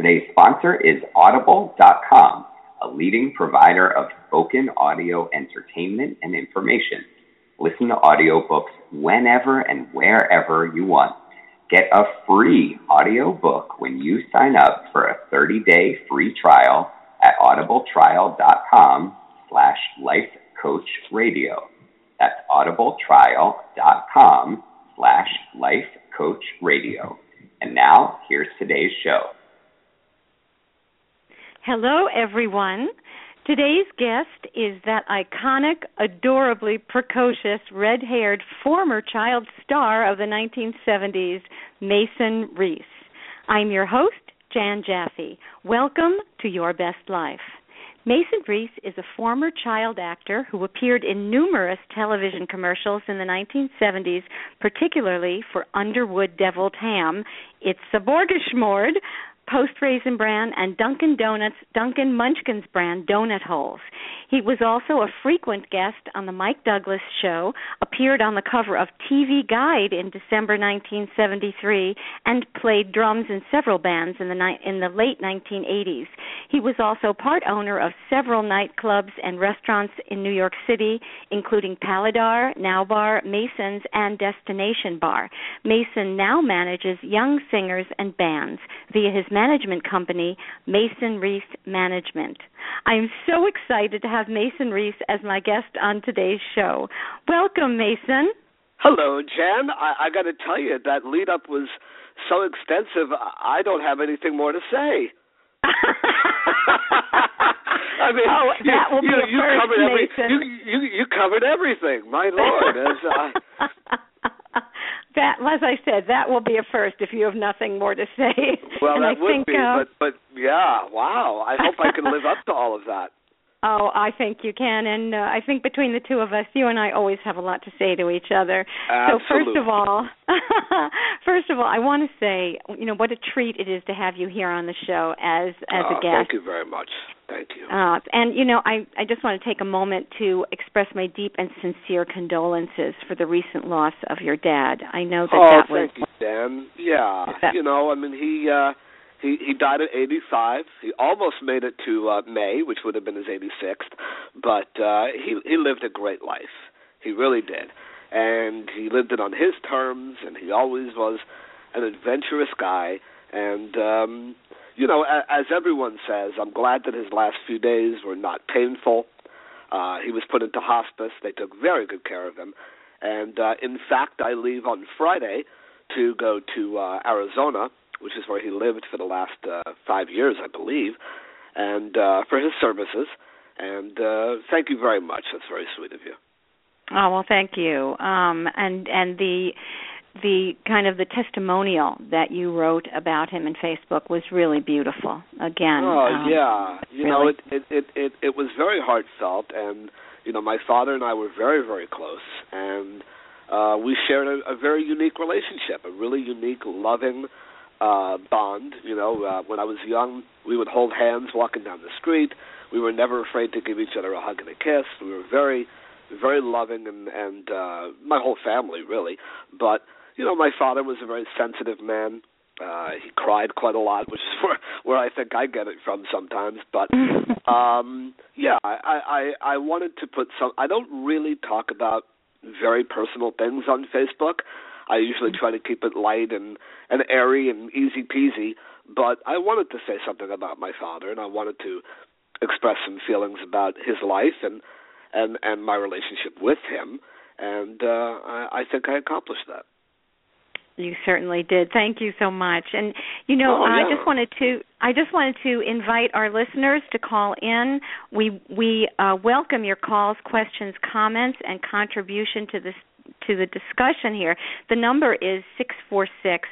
Today's sponsor is Audible.com, a leading provider of spoken audio entertainment and information. Listen to audiobooks whenever and wherever you want. Get a free audiobook when you sign up for a 30-day free trial at audibletrial.com slash lifecoachradio. That's audibletrial.com slash lifecoachradio. And now, here's today's show. Hello, everyone. Today's guest is that iconic, adorably precocious, red haired former child star of the 1970s, Mason Reese. I'm your host, Jann Jaffe. Welcome to Your Best Life. Mason Reese is a former child actor who appeared in numerous television commercials in the 1970s, particularly for Underwood Deviled Ham, It's a Borgaschmord, Post Raisin Bran, and Dunkin' Donuts, Dunkin' Munchkins brand donut holes. He was also a frequent guest on the Mike Douglas Show, appeared on the cover of TV Guide in December 1973, and played drums in several bands in the ni- in the late 1980s. He was also part owner of several nightclubs and restaurants in New York City, including Paladar, Now Bar, Mason's, and Destination Bar. Mason now manages young singers and bands via his management company, Mason Reese Management. I'm so excited to have Mason Reese as my guest on today's show. Welcome, Mason. Hello, Jann. I, I got to tell you, that lead up was so extensive, I don't have anything more to say. I mean, oh, you, that will you, be you first, covered every, Mason. you, you you covered everything. My lord, as uh, that, as I said, that will be a first if you have nothing more to say. well, and that I would think, be, uh, but but yeah, wow. I hope I can live up to all of that. Oh, I think you can, and uh, I think between the two of us, you and I always have a lot to say to each other. Absolutely. So first of all, first of all, I want to say, you know, what a treat it is to have you here on the show as as Oh, a guest. Thank you very much. Thank you. Uh, and you know, I I just want to take a moment to express my deep and sincere condolences for the recent loss of your dad. I know that oh, that was Oh, thank you, Dan. Yeah, That- you know, I mean, he uh he he died at 85. He almost made it to uh May, which would have been his 86th, but uh he he lived a great life. He really did. And he lived it on his terms and he always was an adventurous guy and um you know, a- as everyone says, I'm glad that his last few days were not painful. Uh he was put into hospice. They took very good care of him. And uh in fact, I leave on Friday to go to uh Arizona, which is where he lived for the last uh 5 years, I believe, and uh for his services. And uh thank you very much. That's very sweet of you. Oh well, thank you. Um, and and the the kind of the testimonial that you wrote about him in Facebook was really beautiful. Again. Oh um, yeah, you know it, it it it it was very heartfelt, and you know my father and I were very very close, and uh we shared a, a very unique relationship, a really unique, loving uh bond. You know, uh, when I was young, we would hold hands walking down the street. We were never afraid to give each other a hug and a kiss. We were very very loving and and uh my whole family really but you know my father was a very sensitive man uh he cried quite a lot which is where where I think I get it from sometimes but um yeah I I I wanted to put some I don't really talk about very personal things on Facebook I usually try to keep it light and and airy and easy peasy but I wanted to say something about my father and I wanted to express some feelings about his life and and and my relationship with him and uh I, I think I accomplished that. You certainly did. Thank you so much. And you know, Oh, I just wanted to I just wanted to invite our listeners to call in. We we uh, welcome your calls, questions, comments, and contribution to this to the discussion here. The number is six four six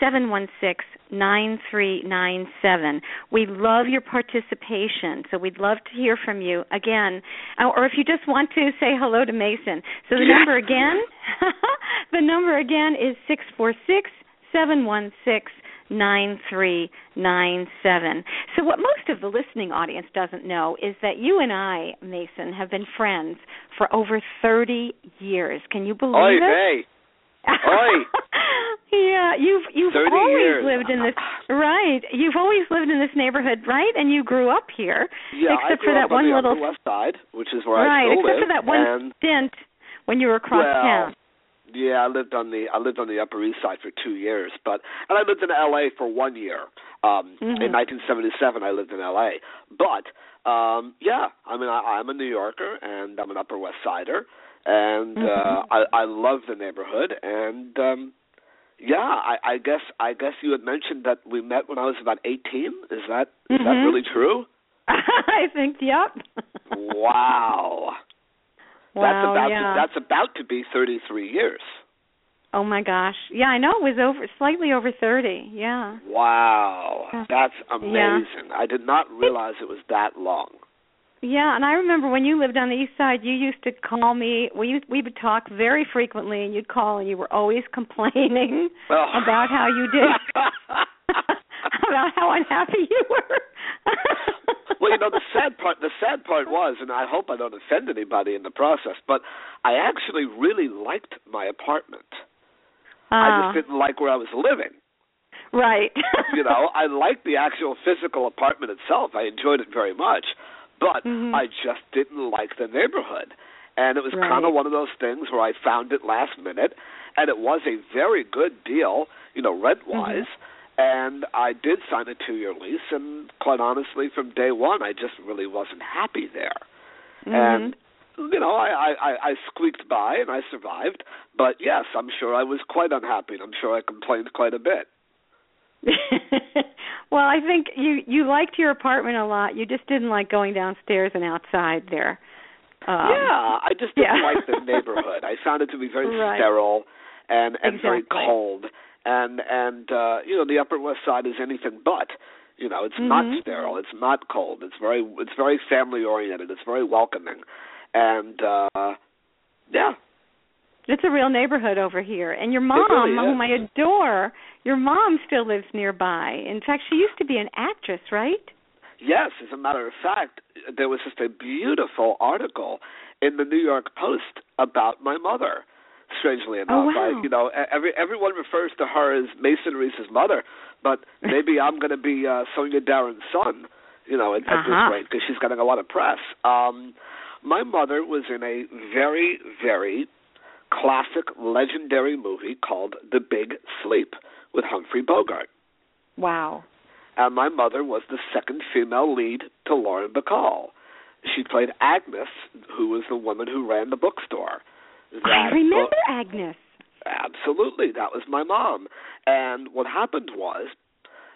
seven one six nine three nine seven. We love your participation, so we'd love to hear from you again, uh, or if you just want to say hello to Mason. So the number again, the number again is six four six seven one six nine three nine seven. So what most of the listening audience doesn't know is that you and I, Mason, have been friends for over thirty years. Can you believe Oy it? Oi. yeah, you've you've always years. lived in this right. You've always lived in this neighborhood, right? And you grew up here, Yeah, except for that on one the little West Side, which is where right, I still except live. for that one and, stint when you were across well, town. Yeah, I lived on the I lived on the Upper East Side for two years, but and I lived in L.A. for one year. Um, Mhm. In 1977, I lived in L.A. But um, yeah, I mean, I, I'm a New Yorker and I'm an Upper West Sider, and uh, Mhm. I, I love the neighborhood. And um, yeah, I, I guess I guess you had mentioned that we met when I was about 18. Is that is that Mhm. really true? I think, yep. Wow. Wow, that's about yeah. to, that's about to be 33 years. oh my gosh. Yeah, I know it was over slightly over 30. Yeah. Wow, Yeah. that's Yeah. amazing. I did not realize it was that long. Yeah, and I remember when you lived on the east side, you used to call me. We we would talk very frequently, and you'd call, and you were always complaining Oh. about how you did, about how unhappy you were. Well, you know the sad part. The sad part was, and I hope I don't offend anybody in the process, but I actually really liked my apartment. I Ah, just didn't like where I was living. right. You know, I liked the actual physical apartment itself. I enjoyed it very much, but Mhm. I just didn't like the neighborhood. And it was Right. kind of one of those things where I found it last minute, and it was a very good deal, you know, rent wise. And I did sign a two year lease, and quite honestly, from day one, I just really wasn't happy there. Mhm. And you know, I, I, I squeaked by and I survived. But yes, I'm sure I was quite unhappy, and I'm sure I complained quite a bit. well, I think you you liked your apartment a lot. You just didn't like going downstairs and outside there. Um, yeah, I just didn't yeah. like the neighborhood. I found it to be very Right. sterile and and very cold. And and uh you know, the Upper West Side is anything but. You know, it's not Mhm. sterile, it's not cold. It's very it's very family oriented. It's very welcoming. And uh yeah. It's a real neighborhood over here. And your mom, really whom I adore, your mom still lives nearby. In fact, she used to be an actress, right? Yes, as a matter of fact, there was just a beautiful article in the New York Post about my mother. Strangely enough, Oh, wow. I, you know, e- every everyone refers to her as Mason Reese's mother, but maybe I'm going to be uh, Sonia Darrin's son, you know, at, at Uh-huh. this rate because she's getting a lot of press. Um, my mother was in a very, very classic, legendary movie called The Big Sleep with Humphrey Bogart Wow. and my mother was the second female lead to Lauren Bacall. She played Agnes, who was the woman who ran the bookstore. I remember book- Agnes. absolutely, that was my mom. And what happened was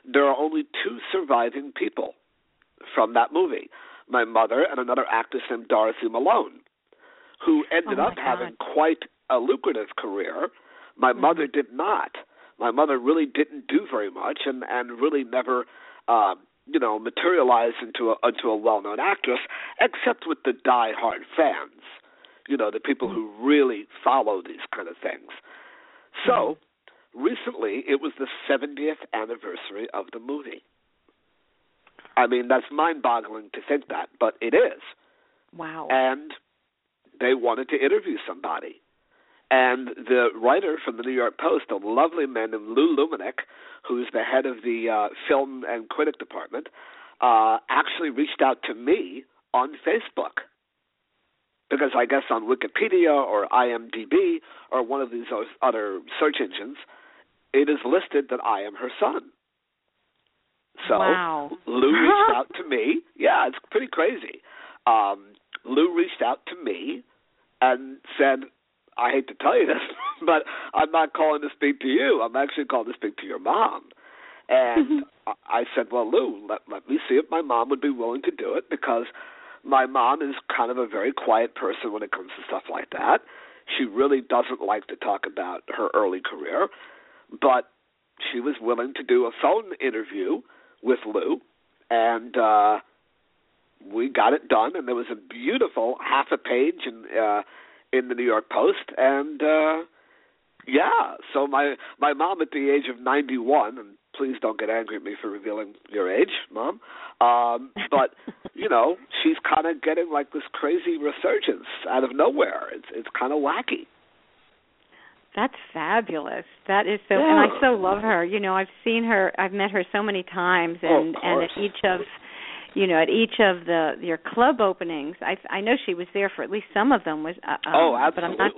there are only two surviving people from that movie. My mother and another actress named Dorothy Malone, who ended Oh, up having quite a lucrative career. My Mhm. mother did not. My mother really didn't do very much, and and really never, uh, you know, materialized into a into a well-known actress, except with the die-hard fans. You know, the people who really follow these kind of things. So, recently it was the 70th anniversary of the movie. I mean, that's mind-boggling to think that, but it is Wow. and they wanted to interview somebody. And the writer from the New York Post, a lovely man named Lou Lumenick, who's the head of the uh, film and critic department, uh, actually reached out to me on Facebook. Because I guess on Wikipedia or IMDb or one of these other search engines, it is listed that I am her son. So Wow. Lou reached out to me. Yeah, it's pretty crazy. Um, Lou reached out to me and said, "I hate to tell you this, but I'm not calling to speak to you. I'm actually calling to speak to your mom. And I said, well, Lou, let, let me see if my mom would be willing to do it because my mom is kind of a very quiet person when it comes to stuff like that. She really doesn't like to talk about her early career, but she was willing to do a phone interview with Lou, and uh, we got it done. And there was a beautiful half a page in uh, in the New York Post, and uh, yeah. So my my mom at the age of 91, and please don't get angry at me for revealing your age, mom. Um, but you know, she's kind of getting like this crazy resurgence out of nowhere. It's it's kind of wacky. That's fabulous. That is so, yeah. and I so love her. You know, I've seen her, I've met her so many times, and oh, and at each of, you know, at each of the your club openings, I I know she was there for at least some of them. Was uh, um, oh, absolutely. But I'm not,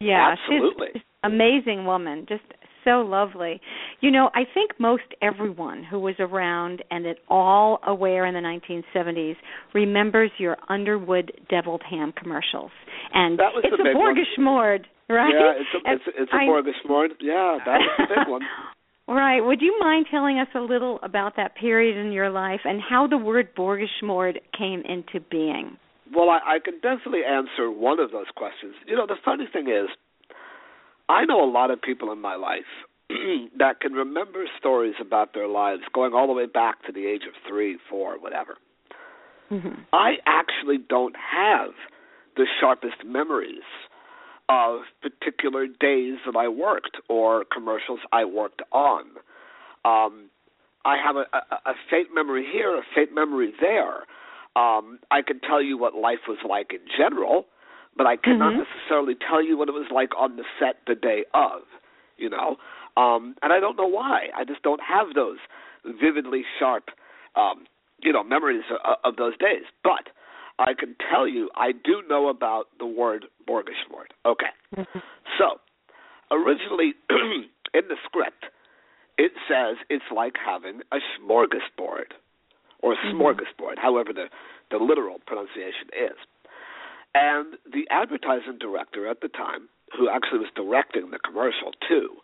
yeah, absolutely. she's amazing woman. Just so lovely. You know, I think most everyone who was around and at all aware in the 1970s remembers your Underwood deviled ham commercials. And that was it's a Borgaschmord, right? Yeah, it's a, it's it's a Borgaschmord. Yeah, that was the big one. Right. Would you mind telling us a little about that period in your life and how the word Borgaschmord came into being? Well, I, I can definitely answer one of those questions. You know, the funny thing is, I know a lot of people in my life that can remember stories about their lives going all the way back to the age of three, four, whatever. Mm-hmm. I actually don't have the sharpest memories of particular days that I worked or commercials I worked on. Um, I have a, a, a faint memory here, a faint memory there. Um, I can tell you what life was like in general, but I cannot mm-hmm. necessarily tell you what it was like on the set the day of. You know, um, and I don't know why. I just don't have those vividly sharp, um, you know, memories of, of those days. But I can tell you, I do know about the word Borgaschmord. Okay, mm-hmm. so originally in the script, it says it's like having a smorgasbord or mm-hmm. smorgasbord, however the the literal pronunciation is. And the advertising director at the time, who actually was directing the commercial too,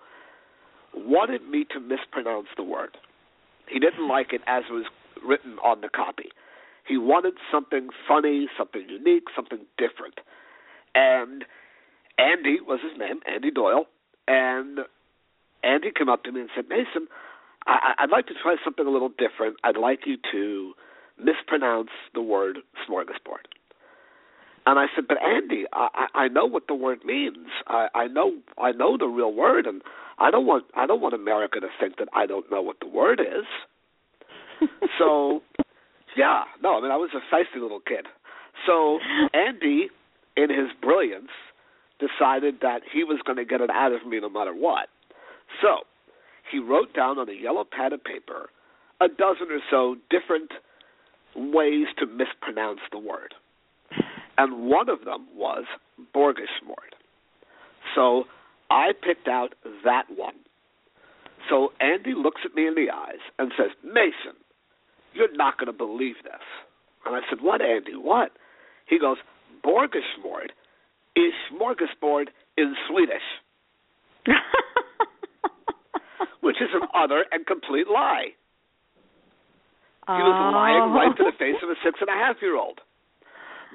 wanted me to mispronounce the word. He didn't like it as it was written on the copy. He wanted something funny, something unique, something different. And Andy was his name, Andy Doyle, and Andy came up to me and said, Mason, I- I'd like to try something a little different. I'd like you to mispronounce the word smorgasbord. And I said, but Andy, I, I know what the word means. I, I know I know the real word, and I don't want I don't want America to think that I don't know what the word is. so, yeah, no, I mean I was a feisty little kid. So Andy, in his brilliance, decided that he was going to get it out of me no matter what. So he wrote down on a yellow pad of paper a dozen or so different ways to mispronounce the word and one of them was Borgaschmord. So I picked out that one. So Andy looks at me in the eyes and says, Mason, you're not going to believe this. And I said, What, Andy? What? He goes, Borgaschmord is smorgasbord in Swedish. Which is an utter and complete lie. He was lying right to the face of a six and a half year old.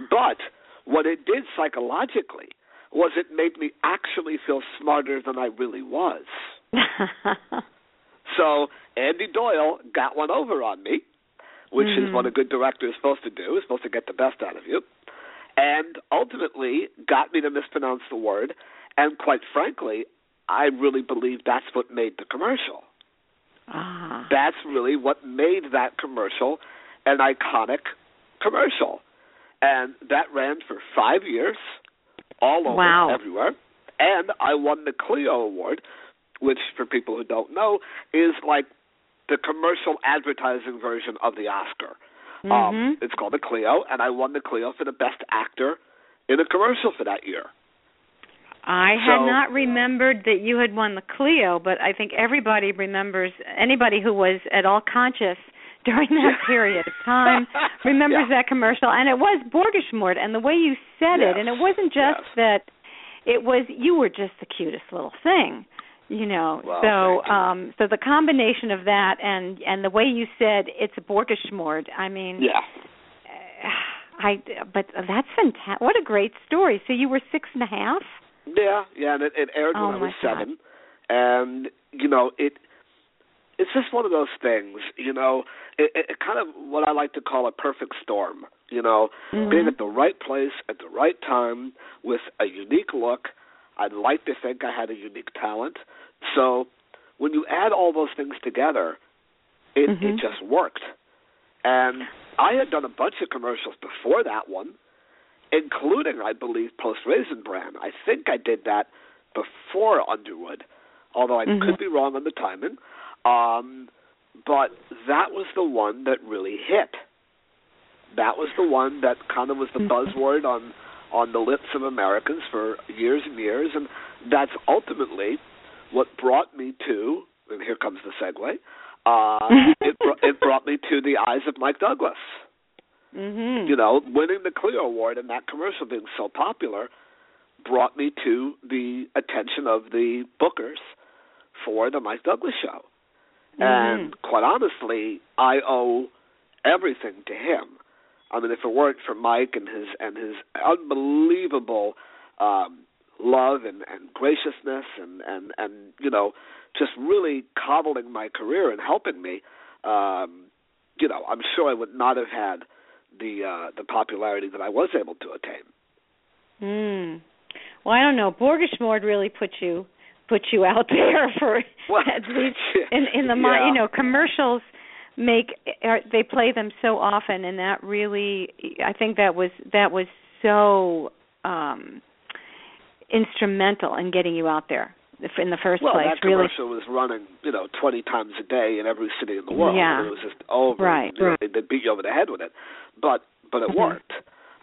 But what it did psychologically was it made me actually feel smarter than I really was. so Andy Doyle got one over on me, which mm-hmm. is what a good director is supposed to do, is supposed to get the best out of you, and ultimately got me to mispronounce the word. And quite frankly, I really believe that's what made the commercial. Ah. That's really what made that commercial an iconic commercial and that ran for five years, all over wow. everywhere. And I won the Clio Award, which, for people who don't know, is like the commercial advertising version of the Oscar. Mm-hmm. Um, it's called the Clio, and I won the Clio for the best actor in a commercial for that year. I had not remembered that you had won the Clio, but I think everybody remembers anybody who was at all conscious during that period of time. Remembers yeah. that commercial? And it was Borgaschmord and the way you said yes. it and it wasn't just yes. that it was you were just the cutest little thing you know? Well, so um so the combination of that and and the way you said it's a borgaschmord i mean yeah. I but that's fantastic what a great story. So you were six and a half? Yeah yeah and it, it aired oh when i was God. seven and you know it it's just one of those things you know it, it, it kind of what i like to call a perfect storm you know mm-hmm. being at the right place at the right time with a unique look i'd like to think i had a unique talent so when you add all those things together, it mm-hmm. it just worked. And I had done a bunch of commercials before that one, including I believe Post Raisin Bran. I think I did that before Underwood, although I mm-hmm. could be wrong on the timing. Um, but that was the one that really hit. That was the one that kind of was the Mm-hmm. buzzword on on the lips of Americans for years and years, and that's ultimately what brought me to, and here comes the segue. Uh, it, it brought me to the eyes of Mike Douglas. Mm-hmm. You know, winning the Clio Award and that commercial being so popular brought me to the attention of the bookers for the Mike Douglas show. Mm-hmm. And quite honestly, I owe everything to him. I mean, if it weren't for Mike and his and his unbelievable um, love and, and graciousness and, and, and you know just really coddling my career and helping me, um, you know, I'm sure I would not have had the uh, the popularity that I was able to attain. Mm. Well, I don't know. Borgaschmord really put you put you out there for well, at least in in the yeah. you know commercials make are, they play them so often and that really I think that was that was so um instrumental in getting you out there in the first well, place. that really, commercial was running, you know, twenty times a day in every city in the world. Yeah. and it was just over. Right, You know. They, they beat you over the head with it, but but it Mhm. worked.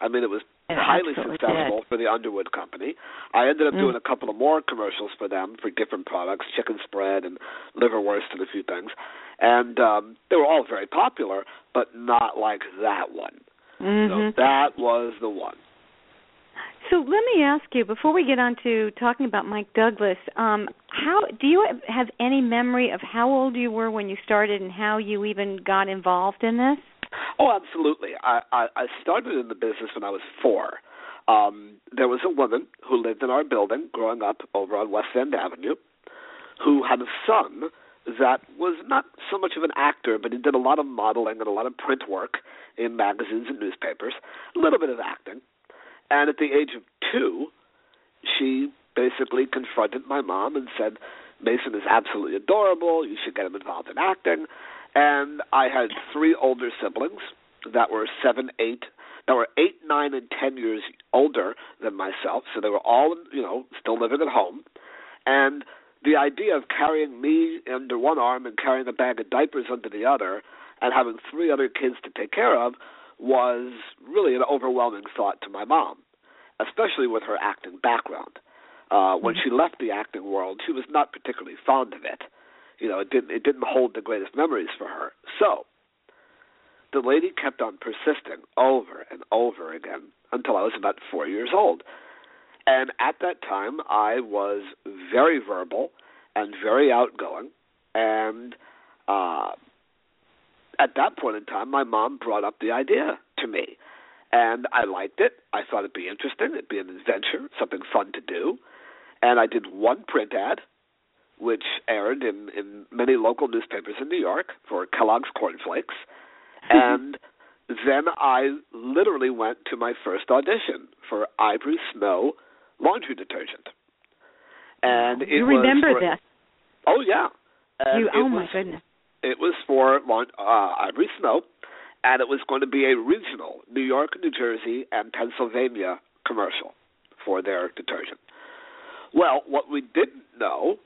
I mean, it was It highly successful did. for the Underwood Company. I ended up Mm. doing a couple of more commercials for them for different products, chicken spread and liverwurst and a few things, and um, they were all very popular, but not like that one. Mhm. So that was the one. So let me ask you before we get on to talking about Mike Douglas, um, how do you have any memory of how old you were when you started and how you even got involved in this? Oh, absolutely. I, I, I started in the business when I was four. Um, there was a woman who lived in our building growing up over on West End Avenue who had a son that was not so much of an actor, but he did a lot of modeling and a lot of print work in magazines and newspapers, a little bit of acting. And at the age of two, she basically confronted my mom and said, Mason is absolutely adorable. You should get him involved in acting. And I had three older siblings that were seven, eight, that were eight, nine, and ten years older than myself. So they were all, you know, still living at home. And the idea of carrying me under one arm and carrying a bag of diapers under the other and having three other kids to take care of was really an overwhelming thought to my mom, especially with her acting background. Uh, when she left the acting world, she was not particularly fond of it. You know, it didn't it didn't hold the greatest memories for her. So the lady kept on persisting over and over again until I was about four years old. And at that time, I was very verbal and very outgoing. And uh, at that point in time, my mom brought up the idea to me. And I liked it. I thought it'd be interesting. It'd be an adventure, something fun to do. And I did one print ad, which aired in, in many local newspapers in New York for Kellogg's Cornflakes. and then I literally went to my first audition for Ivory Snow laundry detergent. And it you was remember for, this? Oh yeah. And You, oh was, my goodness. It was for uh, Ivory Snow, and it was going to be a regional New York, New Jersey, and Pennsylvania commercial for their detergent. Well, what we didn't know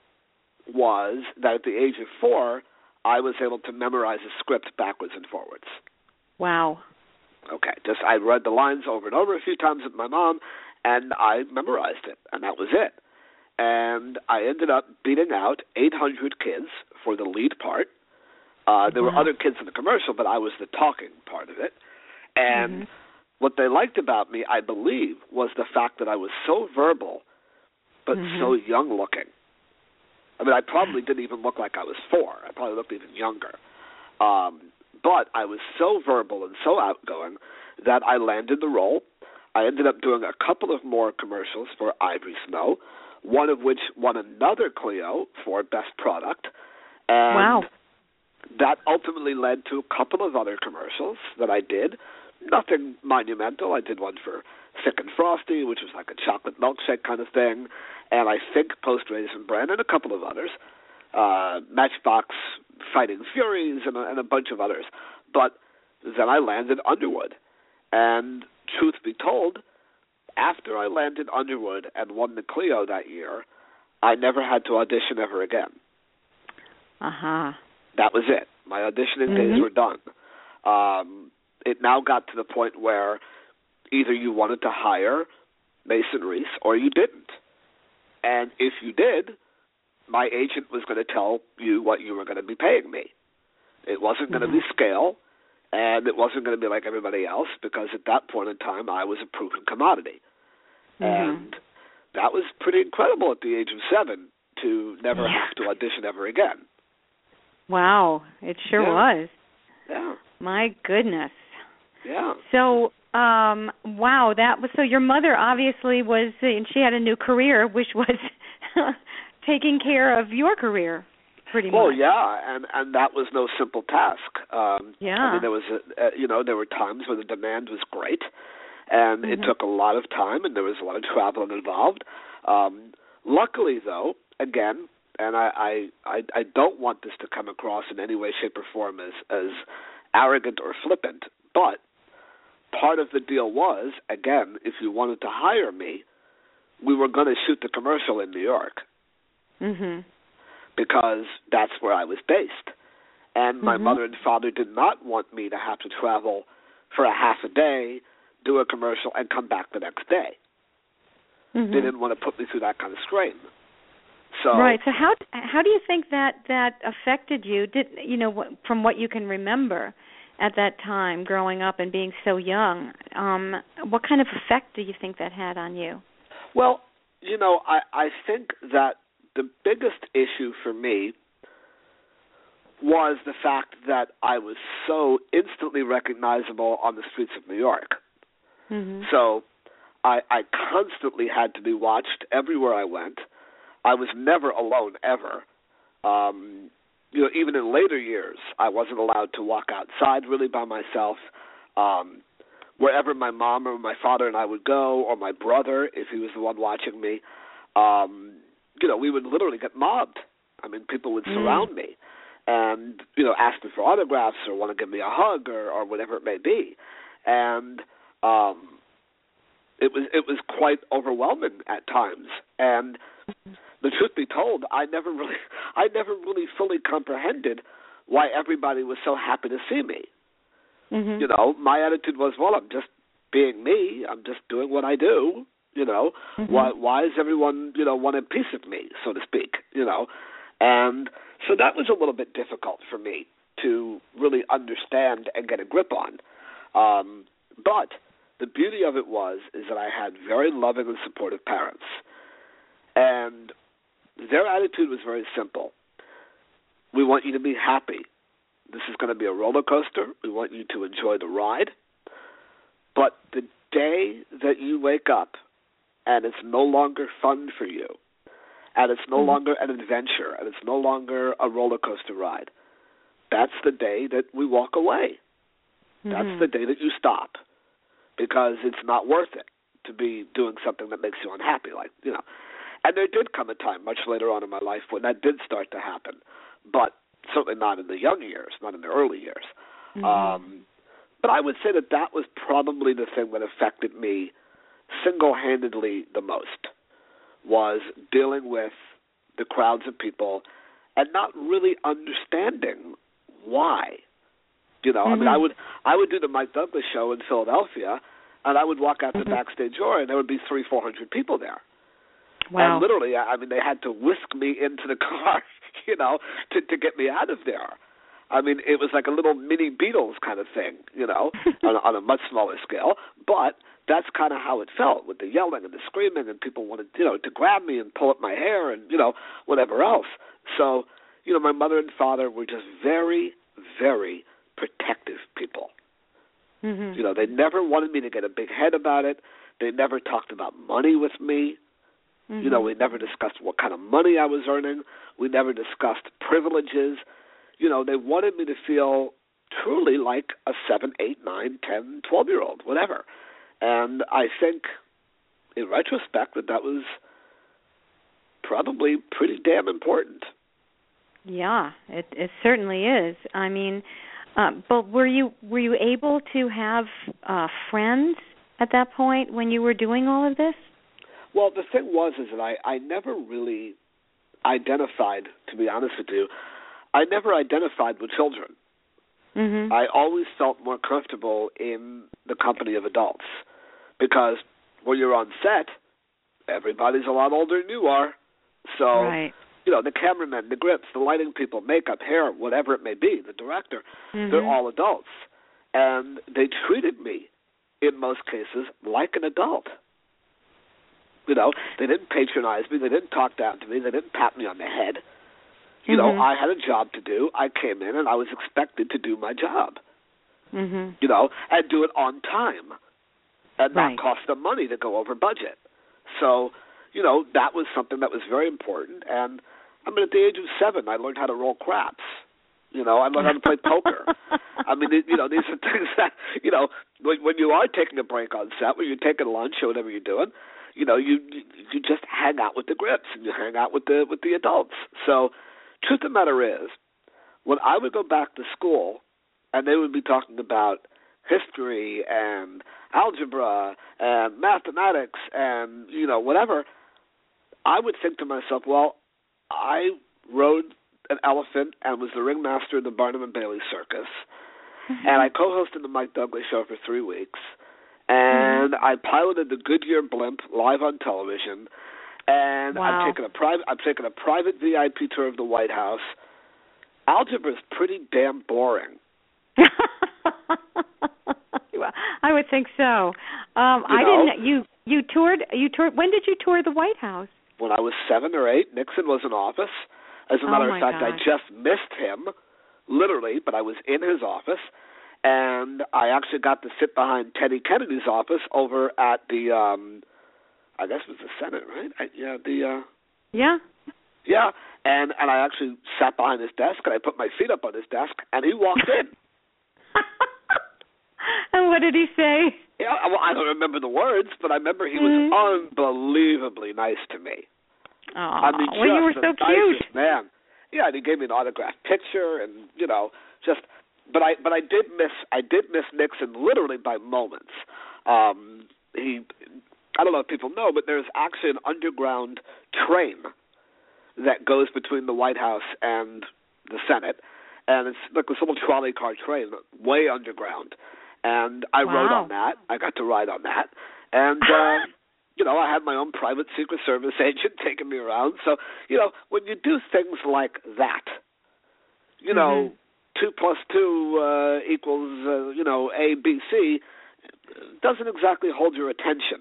was that at the age of four, I was able to memorize a script backwards and forwards. Wow. Okay, just I read the lines over and over a few times with my mom, and I memorized it, and that was it. And I ended up beating out 800 kids for the lead part. Uh, there were other kids in the commercial, but I was the talking part of it. And Mhm. what they liked about me, I believe, was the fact that I was so verbal but Mhm. so young looking. I mean, I probably didn't even look like I was four. I probably looked even younger. Um, but I was so verbal and so outgoing that I landed the role. I ended up doing a couple of more commercials for Ivory Snow, one of which won another Clio for Best Product. And Wow. that ultimately led to a couple of other commercials that I did. Nothing monumental. I did one for Thick and Frosty, which was like a chocolate milkshake kind of thing, and I think Post Raisin Bran and a couple of others. Uh, Matchbox Fighting Furies and a, and a bunch of others. But then I landed Underwood, and truth be told, after I landed Underwood and won the Clio that year, I never had to audition ever again. Uh-huh. That was it. My auditioning days Mhm. were done. Um, it now got to the point where either you wanted to hire Mason Reese or you didn't. And if you did, my agent was going to tell you what you were going to be paying me. It wasn't going to be mm-hmm. scale, and it wasn't going to be like everybody else because at that point in time I was a proven commodity. Mm-hmm. And that was pretty incredible at the age of seven to never Yeah. have to audition ever again. Wow, it sure Yeah. was. Yeah. My goodness. Yeah. So, um, wow, that was so. Your mother obviously was, and she had a new career, which was taking care of your career, pretty Well, much. yeah, and and that was no simple task. Um, yeah, I mean, there was, a, you know, there were times when the demand was great, and it Mhm. took a lot of time, and there was a lot of travel involved. Um, luckily, though, again, and I, I I I don't want this to come across in any way, shape, or form as as arrogant or flippant, but part of the deal was, again, if you wanted to hire me, we were going to shoot the commercial in New York Mhm. because that's where I was based. And my Mhm. mother and father did not want me to have to travel for a half a day, do a commercial, and come back the next day. Mhm. They didn't want to put me through that kind of strain. So Right. So how how do you think that that affected you? Did you know from what you can remember at that time, growing up and being so young? Um, what kind of effect do you think that had on you? Well, you know, I I think that the biggest issue for me was the fact that I was so instantly recognizable on the streets of New York. Mm-hmm. So I I constantly had to be watched everywhere I went. I was never alone ever. Um you know, even in later years, I wasn't allowed to walk outside really by myself. Um wherever my mom or my father and I would go or my brother if he was the one watching me, um you know, we would literally get mobbed. I mean, people would Mm. surround me and you know ask me for autographs or want to give me a hug or or whatever it may be. And um it was it was quite overwhelming at times and the truth be told i never really i never really fully comprehended why everybody was so happy to see me. Mm-hmm. you know my attitude was well i'm just being me. I'm just doing what i do. You know Mhm. why why is everyone you know want a piece of me so to speak you know? And so that was a little bit difficult for me to really understand and get a grip on. Um but the beauty of it was is that I had very loving and supportive parents, and their attitude was very simple. We want you to be happy. This is going to be a roller coaster. We want you to enjoy the ride. But the day that you wake up and it's no longer fun for you, and it's no Mhm. longer an adventure, and it's no longer a roller coaster ride, that's the day that we walk away. That's Mhm. the day that you stop because it's not worth it to be doing something that makes you unhappy like you know and there did come a time much later on in my life when that did start to happen but certainly not in the young years not in the early years Mhm. um but i would say that that was probably the thing that affected me single-handedly the most was dealing with the crowds of people and not really understanding why you know, I mean. I would I would do the Mike Douglas show in Philadelphia, and I would walk out the Mhm. backstage door, and there would be three, four hundred people there. Wow. And literally, I I mean, they had to whisk me into the car, you know, to to get me out of there. I mean, it was like a little mini Beatles kind of thing, you know, on, on a much smaller scale. But that's kind of how it felt with the yelling and the screaming, and people wanted, you know, to grab me and pull up my hair and you know whatever else. So, you know, my mother and father were just very, very protective people. Mm-hmm. You know, they never wanted me to get a big head about it. They never talked about money with me. Mm-hmm. You know, we never discussed what kind of money I was earning. We never discussed privileges. You know, they wanted me to feel truly like a seven, eight, nine, ten, twelve year old, whatever. And I think, in retrospect, that that was probably pretty damn important. Yeah, it it certainly is. I mean, uh, but were you were you able to have uh friends at that point when you were doing all of this? Well, the thing was is that I I never really identified, to be honest with you, I never identified with children. Mm-hmm. I always felt more comfortable in the company of adults because when you're on set, everybody's a lot older than you are. So, right. you know, the cameramen, the grips, the lighting people, makeup, hair, whatever it may be, the director, Mm-hmm. they're all adults. And they treated me, in most cases, like an adult. You know, they didn't patronize me, they didn't talk down to me, they didn't pat me on the head. You know, Mhm. I had a job to do. I came in and I was expected to do my job. Mhm. You know, and do it on time, and not cost them money to go over budget. So, you know, that was something that was very important. And I mean, at the age of seven, I learned how to roll craps. You know, I learned how to play poker. I mean, you know, these are things that you know when, when you are taking a break on set, when you're taking lunch or whatever you're doing, you know, you you just hang out with the grips and you hang out with the with the adults. So, truth of the matter is, when I would go back to school, and they would be talking about history and algebra and mathematics and you know whatever, I would think to myself, well, I rode an elephant and was the ringmaster of the Barnum and Bailey Circus, mm-hmm. and I co-hosted the Mike Douglas Show for three weeks, and I piloted the Goodyear blimp live on television, and Wow. I'm taking a private I'm taking a private VIP tour of the White House. Algebra is pretty damn boring. well, I would think so. Um You I know? didn't you you toured you toured when did you tour the White House? When I was seven or eight, Nixon was in office. As a Oh, matter my of fact, I just missed him, literally, but I was in his office, and I actually got to sit behind Teddy Kennedy's office over at the, um I guess it was the Senate, right? I, yeah, the, uh Yeah. yeah, and and I actually sat behind his desk, and I put my feet up on his desk, and he walked in. and what did he say? Yeah, well, I don't remember the words, but I remember he was Mhm. unbelievably nice to me. Oh, I mean, well, you were so the cute. nicest man. Yeah, and he gave me an autographed picture, and you know, just. But I, but I did miss, I did miss Nixon literally by moments. Um, he, I don't know if people know, but there's actually an underground train that goes between the White House and the Senate, and it's like this little trolley car train, way underground. And I rode on that. I got to ride on that, and. uh you know, I had my own private Secret Service agent taking me around. So, you know, when you do things like that, you know, two plus two uh, equals, uh, you know, A, B, C, doesn't exactly hold your attention.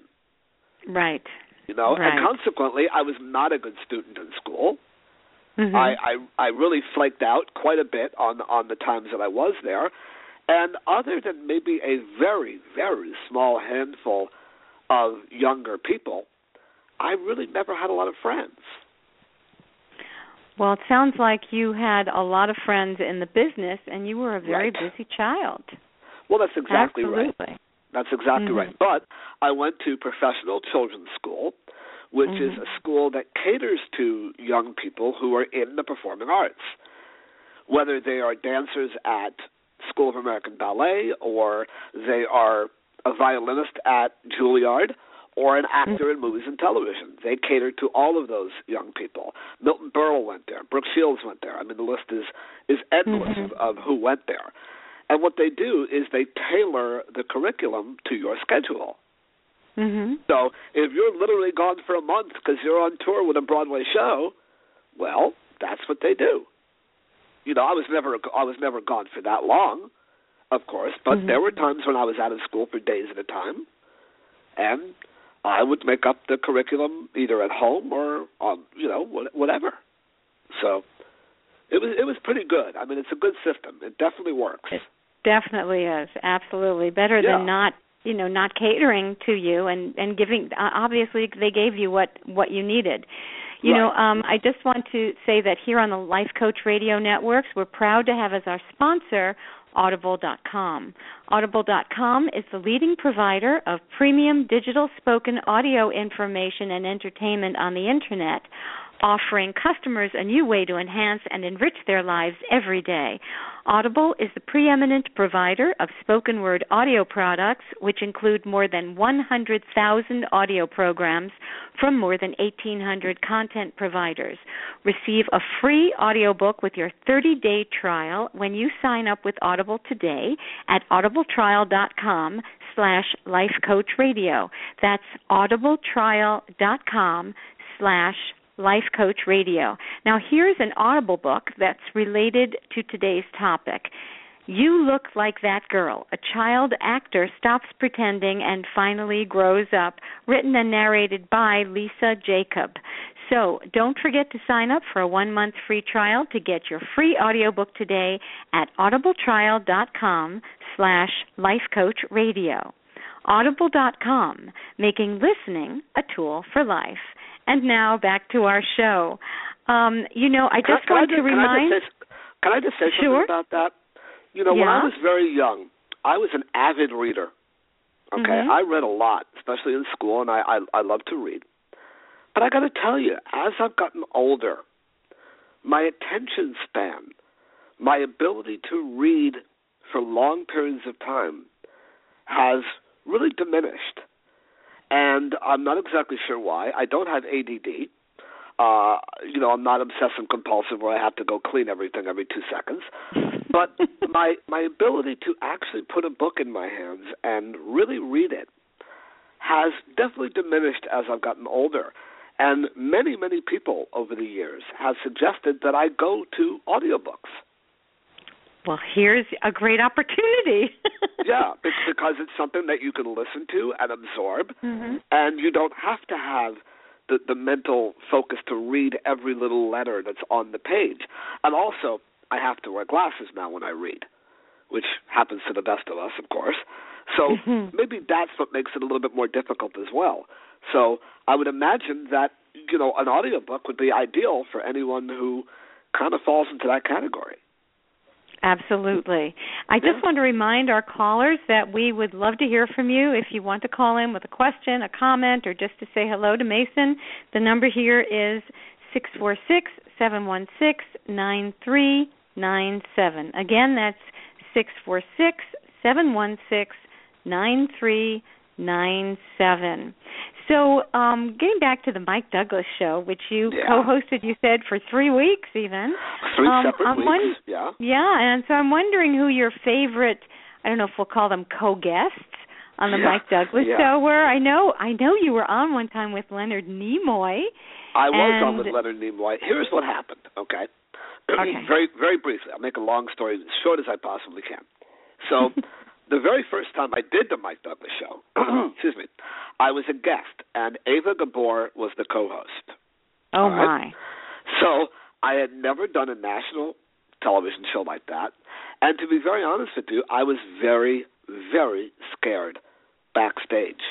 Right. You know, Right. and consequently, I was not a good student in school. Mhm. I, I I really flaked out quite a bit on on the times that I was there, and other than maybe a very very small handful of younger people, I really never had a lot of friends. Well, it sounds like you had a lot of friends in the business and you were a very Right. busy child. Well, that's exactly right. Absolutely. That's exactly Mhm. right. But I went to professional children's school, which is Mhm. a school that caters to young people who are in the performing arts, whether they are dancers at School of American Ballet or they are a violinist at Juilliard or an actor in movies and television. They cater to all of those young people. Milton Berle went there. Brooke Shields went there. I mean, the list is is endless Mhm. of, of who went there. And what they do is they tailor the curriculum to your schedule. Mhm. So if you're literally gone for a month because you're on tour with a Broadway show, well, that's what they do. you know, I was never I was never gone for that long, of course, but Mhm. there were times when I was out of school for days at a time, and I would make up the curriculum either at home or on, you know, whatever. So it was it was pretty good. I mean, it's a good system. It definitely works. It definitely is. Absolutely. Better Yeah. than not, you know, not catering to you and and giving uh, obviously they gave you what what you needed. You know, um, I just want to say that here on the Life Coach Radio Networks, we're proud to have as our sponsor Audible.com. Audible.com is the leading provider of premium digital spoken audio information and entertainment on the Internet, offering customers a new way to enhance and enrich their lives every day. Audible is the preeminent provider of spoken word audio products, which include more than 100,000 audio programs from more than 1,800 content providers. Receive a free audiobook with your 30-day trial when you sign up with Audible today at audibletrial.com slash lifecoachradio. That's audibletrial.com slash Life Coach Radio. Now, here's an Audible book that's related to today's topic. You Look Like That Girl. A child actor stops pretending and finally grows up. Written and narrated by Lisa Jakub. So don't forget to sign up for a one month free trial to get your free audiobook today at audibletrial.com slash lifecoachradio. Audible.com, making listening a tool for life. And now back to our show. Um, you know, I just want I to remind. Can I just say, can I just say something about that? You know, when I was very young, I was an avid reader. Okay, Mhm. I read a lot, especially in school, and I I, I love to read. But I got to tell you, as I've gotten older, my attention span, my ability to read for long periods of time, has really diminished. And I'm not exactly sure why. I don't have ADD. Uh, you know, I'm not obsessive compulsive where I have to go clean everything every two seconds. But my my ability to actually put a book in my hands and really read it has definitely diminished as I've gotten older. And many, many people over the years have suggested that I go to audiobooks. Well, here's a great opportunity. yeah, be- because it's something that you can listen to and absorb, hmm and you don't have to have the the mental focus to read every little letter that's on the page. And also, I have to wear glasses now when I read, which happens to the best of us, of course. So Mhm. maybe that's what makes it a little bit more difficult as well. So I would imagine that you know an audiobook would be ideal for anyone who kind of falls into that category. Absolutely. I just want to remind our callers that we would love to hear from you if you want to call in with a question, a comment, or just to say hello to Mason. The number here is six four six seven one six nine three nine seven. Again, that's six four six seven one six nine three nine seven. So, um, getting back to the Mike Douglas show, which you Yeah. co-hosted, you said for three weeks, even. Three Um, separate I'm weeks. won- yeah. Yeah, and so I'm wondering who your favorite I don't know if we'll call them co-guests on the Yeah, Mike Douglas yeah. show were. I know I know you were on one time with Leonard Nimoy. I was on with Leonard Nimoy. Here's what happened, okay? Okay. very very briefly. I'll make a long story as short as I possibly can. So, the very first time I did the Mike Douglas show, excuse me, I was a guest, and Eva Gabor was the co-host. Oh right. my. So I had never done a national television show like that, and to be very honest with you, I was very very scared backstage.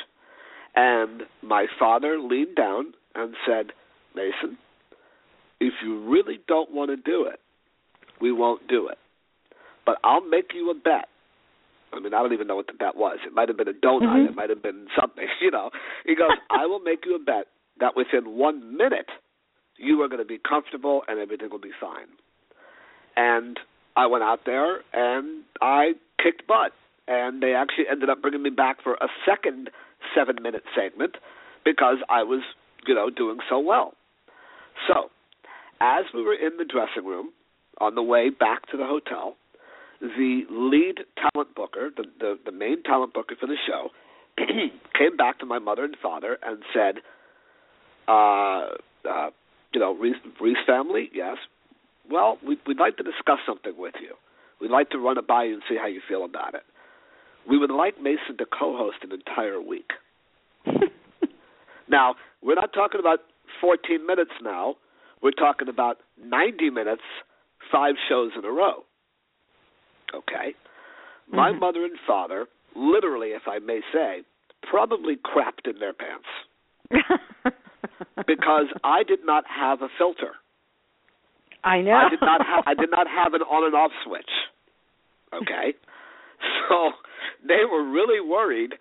And my father leaned down and said, Mason, if you really don't want to do it, we won't do it. But I'll make you a bet. I mean, I don't even know what the bet was. It might have been a donut. Mhm. It might have been something, you know. He goes, I will make you a bet that within one minute you are going to be comfortable and everything will be fine. And I went out there and I kicked butt. And they actually ended up bringing me back for a second seven minute segment because I was, you know, doing so well. So, as we were in the dressing room on the way back to the hotel, the lead talent booker, the the, the main talent booker for the show, came back to my mother and father and said, uh, uh, you know, Reese, Reese family, yes, Well, we'd, we'd like to discuss something with you. We'd like to run it by you and see how you feel about it. We would like Mason to co-host an entire week. now, we're not talking about 14 minutes now. We're talking about 90 minutes, five shows in a row. Okay? My Mm-hmm. mother and father, literally, if I may say, probably crapped in their pants because I did not have a filter. I know. I did not have I did not have an on and off switch. Okay? So they were really worried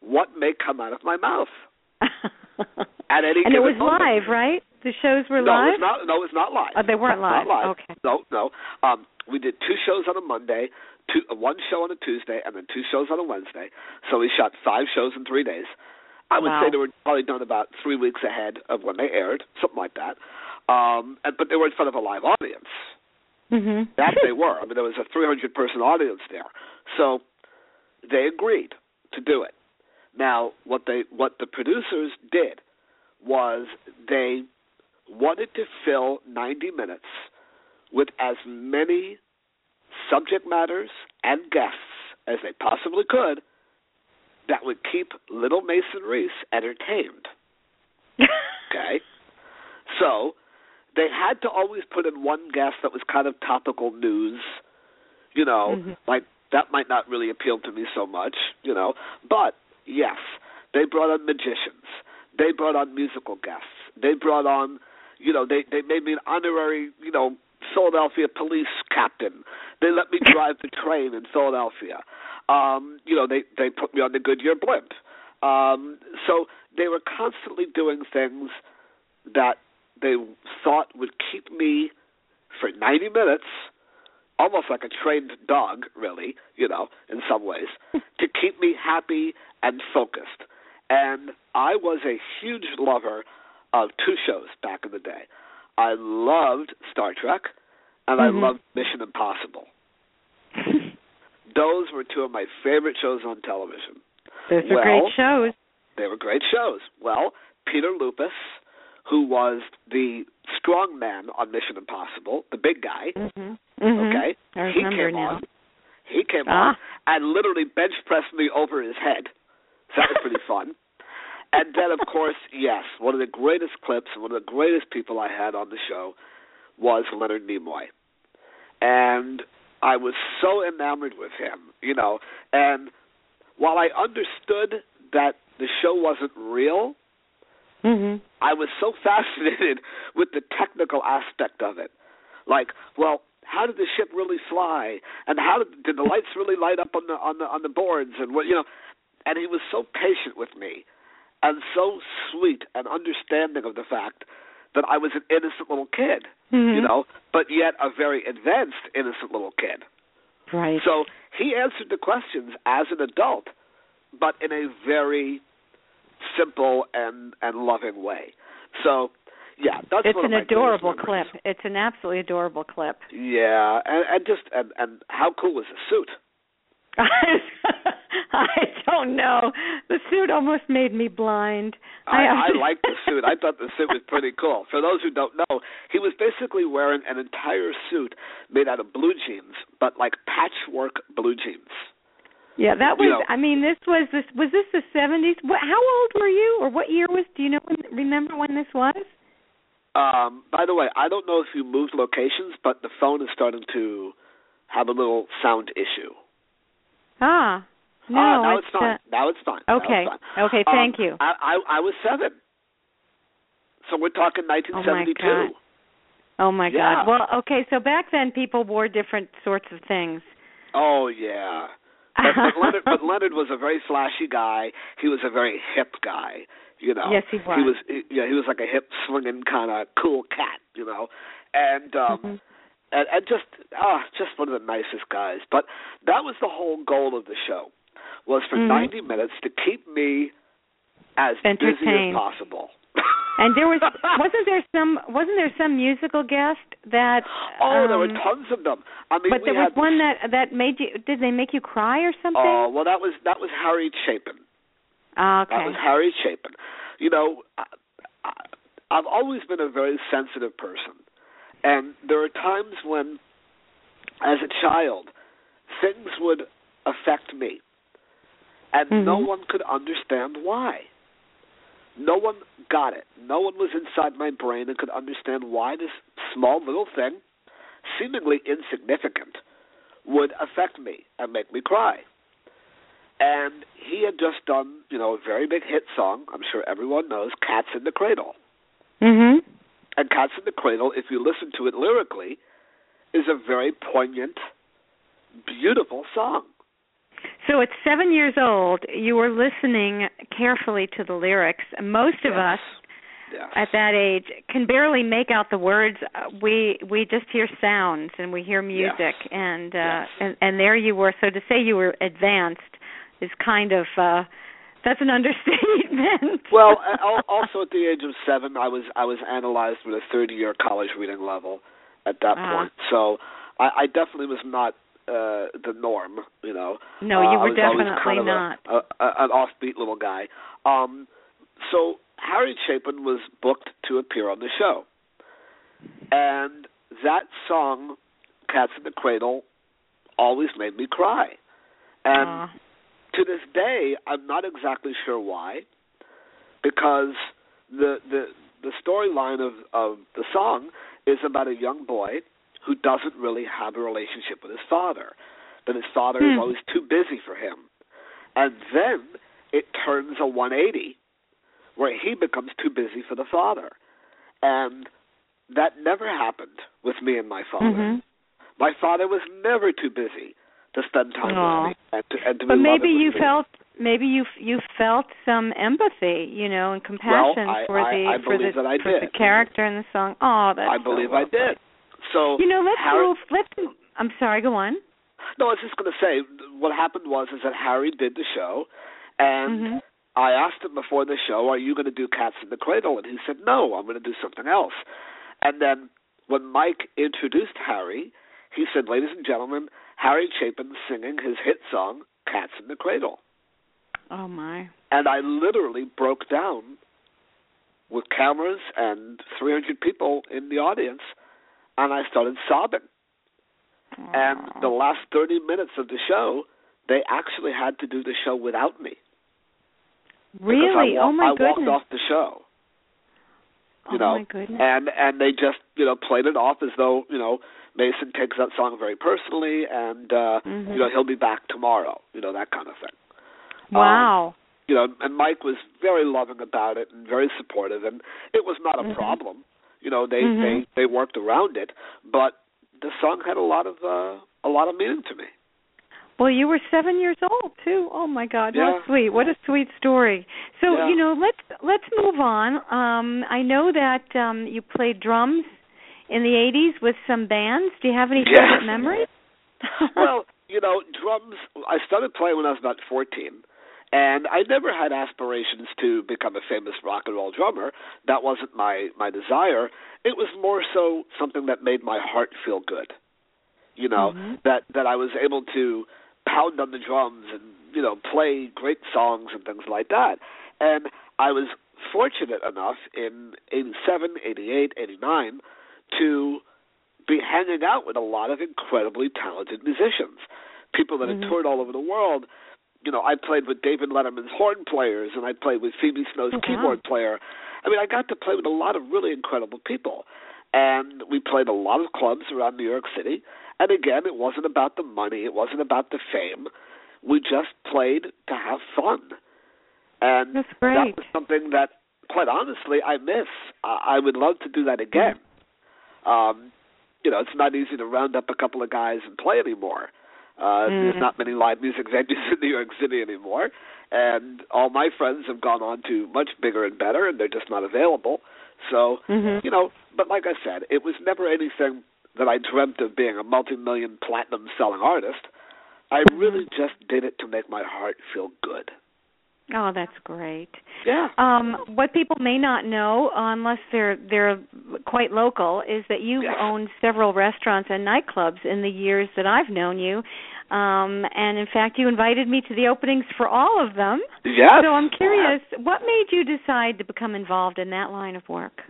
what may come out of my mouth at any time. and it was moment. live, right? The shows were no, live. it's not no, it's not live. Oh, they weren't Not live. live. Okay. No, no. Um we did two shows on a Monday, two uh, one show on a Tuesday and then two shows on a Wednesday. So we shot five shows in 3 days. I would Wow. say they were probably done about 3 weeks ahead of when they aired, something like that. Um and, but they were in front of a live audience. Mm-hmm. That they were. I mean, there was a 300 person audience there, so they agreed to do it. Now, what they what the producers did was they wanted to fill 90 minutes with as many subject matters and guests as they possibly could that would keep little Mason Reese entertained. Okay? So, they had to always put in one guest that was kind of topical news. You know, Mhm. like that might not really appeal to me so much, you know. But yes, they brought on magicians. They brought on musical guests. They brought on, you know, they they made me an honorary, you know, Philadelphia police captain. They let me drive the train in Philadelphia. Um, you know, they they put me on the Goodyear blimp. Um, so they were constantly doing things that they thought would keep me for 90 minutes, almost like a trained dog, really, you know, in some ways, to keep me happy and focused. And I was a huge lover of two shows back in the day. I loved Star Trek, and I Mhm. loved Mission Impossible. Those were two of my favorite shows on television. Those are Well, great shows. They were great shows. Well, Peter Lupus, who was the strong man on Mission Impossible, the big guy, Mhm. Mhm. okay, I he came now. on. He came Ah. on and literally bench pressed me over his head. So that was pretty fun. And then, of course, yes, one of the greatest clips and one of the greatest people I had on the show was Leonard Nimoy. And I was so enamored with him, you know. And while I understood that the show wasn't real, Mhm. I was so fascinated with the technical aspect of it. Like, well, how did the ship really fly, and how did, did the lights really light up on the on the on the boards, and what you know? And he was so patient with me, and so sweet and understanding of the fact that I was an innocent little kid, you Mhm. know, but yet a very advanced innocent little kid. Right. So he answered the questions as an adult, but in a very simple and and loving way. So, yeah, that's it's an adorable clip. It's an absolutely adorable clip. Yeah, and, and just and and how cool was the suit? I don't know. The suit almost made me blind. I, I liked the suit. I thought the suit was pretty cool. For those who don't know, he was basically wearing an entire suit made out of blue jeans, but like patchwork blue jeans. Yeah, that was. you know- I mean, this was this was this the seventies. How old were you, or what year was? Do you know? When, remember when this was? Um, by the way, I don't know if you moved locations, but the phone is starting to have a little sound issue. Ah, no. Ah, now it's, fine. uh, now it's fine. Now okay. it's. Okay. Um, Thank you. I, I I was seven. So we're talking 1972. Oh my God. Oh my yeah. God. Well, okay. So back then, people wore different sorts of things. Oh yeah. But, but Leonard, but Leonard was a very flashy guy. He was a very hip guy. You know. Yes, he was. He was. He, yeah, he was like a hip swinging kind of cool cat. You know, and um, Mhm. and, and just ah, just one of the nicest guys. But that was the whole goal of the show, was for Mhm. 90 minutes to keep me as busy as possible. And there was wasn't there some wasn't there some musical guest that? Oh, there were um, tons of them. I mean, But there was one that that made you. Did they make you cry or something? Oh well, that was that was Harry Chapin. Ah, okay. That was Harry Chapin. You know, I, I, I've always been a very sensitive person, And there are times when, as a child, things would affect me, and Mm-hmm. no one could understand why. No one got it. No one was inside my brain and could understand why this small little thing, seemingly insignificant, would affect me and make me cry. And he had just done, you know, a very big hit song. I'm sure everyone knows, "Cats in the Cradle." Mhm. And "Cats in the Cradle," if you listen to it lyrically, is a very poignant, beautiful song. So at 7 years old, you were listening carefully to the lyrics. Most of us Yes. at that age can barely make out the words we we just hear sounds and we hear music and uh Yes. and and there you were so to say you were advanced is kind of uh that's an understatement Well, also at the age of seven, I was I was analyzed with a third year college reading level at that Ah. point. So I, I definitely was not uh the norm, you know. no Uh, you I were definitely kind of not A, a, an offbeat little guy. Um, so Harry Chapin was booked to appear on the show, and that song, "Cats in the Cradle," always made me cry. And Aw. to this day, I'm not exactly sure why, because the the the storyline of of the song is about a young boy who doesn't really have a relationship with his father. That his father is Hmm. always too busy for him, and then it turns a 180 where he becomes too busy for the father, and that never happened with me and my father. Mhm. My father was never too busy to spend time Aw. with me and to, and to but be maybe you me. felt maybe you you felt some empathy you know and compassion I- for the I for the that I for the character in the song oh that's I so I did. So you know let's Harry, move let's i'm sorry go on No, I was just going to say what happened was is that Harry did the show, and Mhm. I asked him before the show, "Are you going to do Cats in the Cradle?" And he said, "No, I'm going to do something else." And then when Mike introduced Harry, he said, "Ladies and gentlemen, Harry Chapin singing his hit song Cats in the Cradle." oh my And I literally broke down with cameras and 300 people in the audience, and I started sobbing. And the last 30 minutes of the show, they actually had to do the show without me. Really I, oh my goodness. I goodness walked off the show. You oh know, my goodness and and they just you know played it off as though you know Mason takes that song very personally, and uh, Mhm. you know he'll be back tomorrow. You know that kind of thing. wow you know, and Mike was very loving about it and very supportive, and it was not a Mhm. problem. You know, they Mhm. they they worked around it, but the song had a lot of uh, a lot of meaning to me. Well, you were seven years old too. Oh my God, Yeah. how sweet! What a sweet story. So Yeah. you know, let's let's move on. Um, I know that um, you played drums in the '80s with some bands. Do you have any favorite memories? well, you know, drums. I started playing when I was about fourteen, and I never had aspirations to become a famous rock and roll drummer. That wasn't my my desire. It was more so something that made my heart feel good. You know Mhm. that that I was able to pound on the drums and you know play great songs and things like that. And I was fortunate enough in '87, '88, '89 to be hanging out with a lot of incredibly talented musicians, people that Mhm. had toured all over the world. You know, I played with David Letterman's horn players, and I played with Phoebe Snow's Oh, wow. keyboard player. I mean, I got to play with a lot of really incredible people, and we played a lot of clubs around New York City. And again, it wasn't about the money, it wasn't about the fame. We just played to have fun, and that was something that, quite honestly, I miss. I, I would love to do that again. Um, you know, it's not easy to round up a couple of guys and play anymore. Uh, There's Mhm. not many live music venues in New York City anymore, and all my friends have gone on to much bigger and better, and they're just not available. So, Mhm. you know, but like I said, it was never anything that I dreamt of being a multi-million platinum selling artist. I Mm-hmm. really just did it to make my heart feel good. Oh, that's great. Yeah. Um, what people may not know, unless they're they're quite local, is that you've Yes. owned several restaurants and nightclubs in the years that I've known you. Um, and in fact, you invited me to the openings for all of them. Yes. So I'm curious, what made you decide to become involved in that line of work?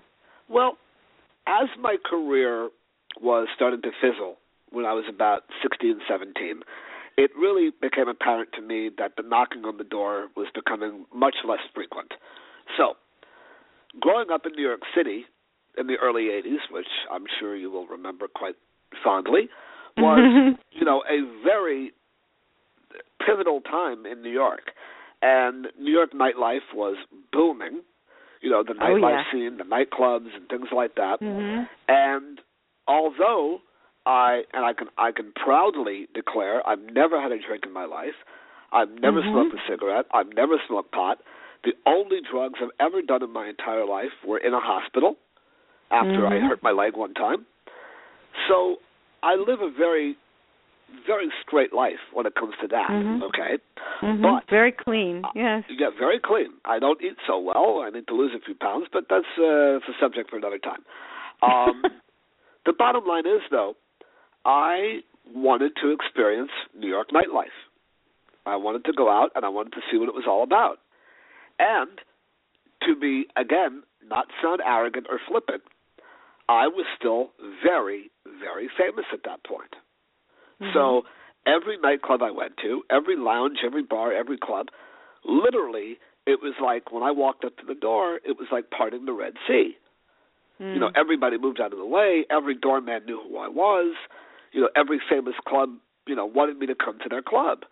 Well, as my career was starting to fizzle when I was about 16, and 17, it really became apparent to me that the knocking on the door was becoming much less frequent. So, growing up in New York City in the early 80s, which I'm sure you will remember quite fondly, was, you know, a very pivotal time in New York. And New York nightlife was booming. You know, the Oh, nightlife yeah. scene, the nightclubs and things like that. hmm And although I and I can I can proudly declare I've never had a drink in my life. I've never Mhm. smoked a cigarette. I've never smoked pot. The only drugs I've ever done in my entire life were in a hospital after I Mhm. hurt my leg one time. So I live a very very straight life when it comes to that, Mhm. okay? hmm But- Very clean. Yes. Yeah, very clean. I don't eat so well. I need to lose a few pounds, but that's uh, a subject for another time. Um, the bottom line is, though, I wanted to experience New York nightlife. I wanted to go out and I wanted to see what it was all about. And to be, again, not sound arrogant or flippant, I was still very, very famous at that point. Mm-hmm. So every nightclub I went to, every lounge, every bar, every club, literally, it was like when I walked up to the door, it was like parting the Red Sea. You know, mm. everybody moved out of the way. Every doorman knew who I was. You know, every famous club, you know, wanted me to come to their club.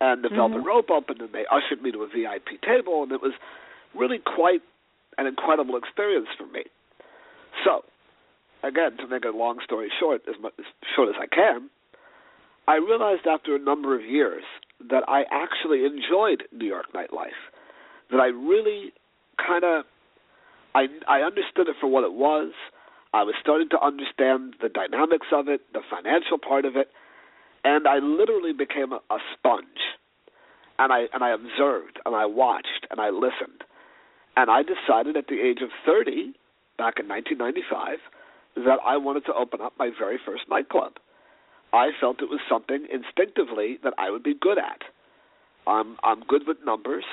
And the Velvet mm-hmm. Rope opened, and they ushered me to a VIP table, and it was really quite an incredible experience for me. So, again, to make a long story short, as much as short as I can, I realized after a number of years that I actually enjoyed New York nightlife. That I really kind of I I understood it for what it was. I was starting to understand the dynamics of it, the financial part of it, and I literally became a, a sponge. And I and I observed and I watched and I listened. And I decided at the age of 30, back in 1995, that I wanted to open up my very first nightclub. I felt it was something instinctively that I would be good at. I'm I'm good with numbers,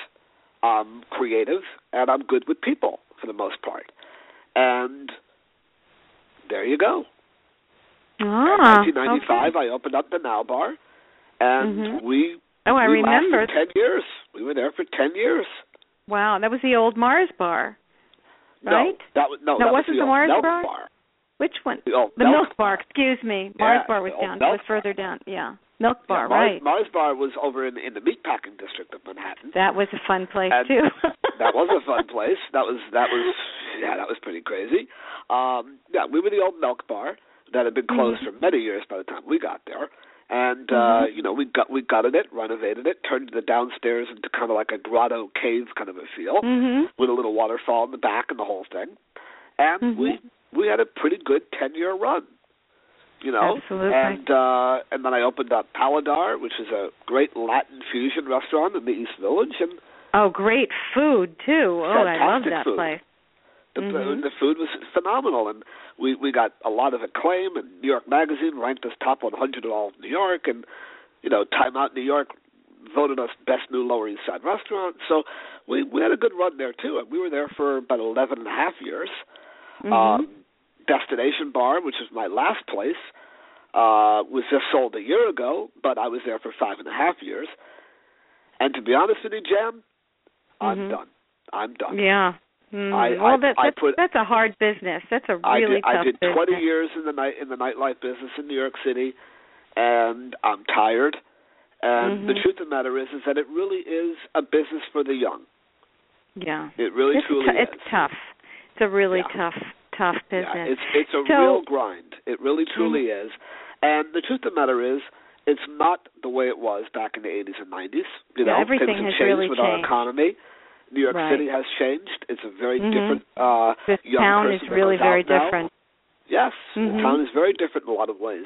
I'm creative, and I'm good with people for the most part. And there you go. Ah, in 1995, okay. I opened up the Now Bar, and Mhm. we Oh, I we remember. ten years. We were there for ten years. Wow, that was the old Mars bar, right? No, that was no, That that wasn't was the old Mars bar? bar. Which one? The The Milk Milk Bar. Excuse me. Mars Yeah, Bar was down. It was further down. Yeah, Milk Bar. Yeah, Mars, right. Mars Bar was over in in the meatpacking district of Manhattan. That was a fun place And too. that was a fun place. That was that was yeah, that was pretty crazy. Um yeah, we were the old milk bar that had been closed Mm-hmm. for many years by the time we got there. And uh, Mhm. you know, we got we gutted it, renovated it, turned the downstairs into kind of like a grotto cave kind of a feel Mhm. with a little waterfall in the back and the whole thing. And we we had a pretty good 10-year run. You know, Absolutely. and uh and then I opened up Paladar, which is a great Latin fusion restaurant in the East Village and Oh, great food too. Oh, I love that food. place. the Mhm. the food was phenomenal and we we got a lot of acclaim and New York magazine ranked us top 100 in all of New York and you know Time Out New York voted us best new Lower East Side restaurant so we we had a good run there too and we were there for about 11 and a half years Mhm. um Destination Bar which was my last place uh was just sold a year ago but I was there for five and a half years and to be honest with you Jann I'm Mhm. done I'm done yeah. Mhm. I- well, I- that, I that's, put- that's a hard business. That's a really did, tough I did business. 20 years in the night in the nightlife business in New York City, and I'm tired. And the Mhm. truth of the matter is, is that it really is a business for the young. Yeah. It really it's truly tou- is. It's tough. It's a really Yeah. tough, tough business. Yeah, it's it's a So- real grind. It really truly is. And the truth of the matter is, it's not the way it was back in the 80s and 90s. You Yeah, know, everything things have has changed really with our changed. economy. New York Right. City has changed. It's a very Mhm. different uh this young town person is really very now. different. Yes, Mhm. the town is very different in a lot of ways.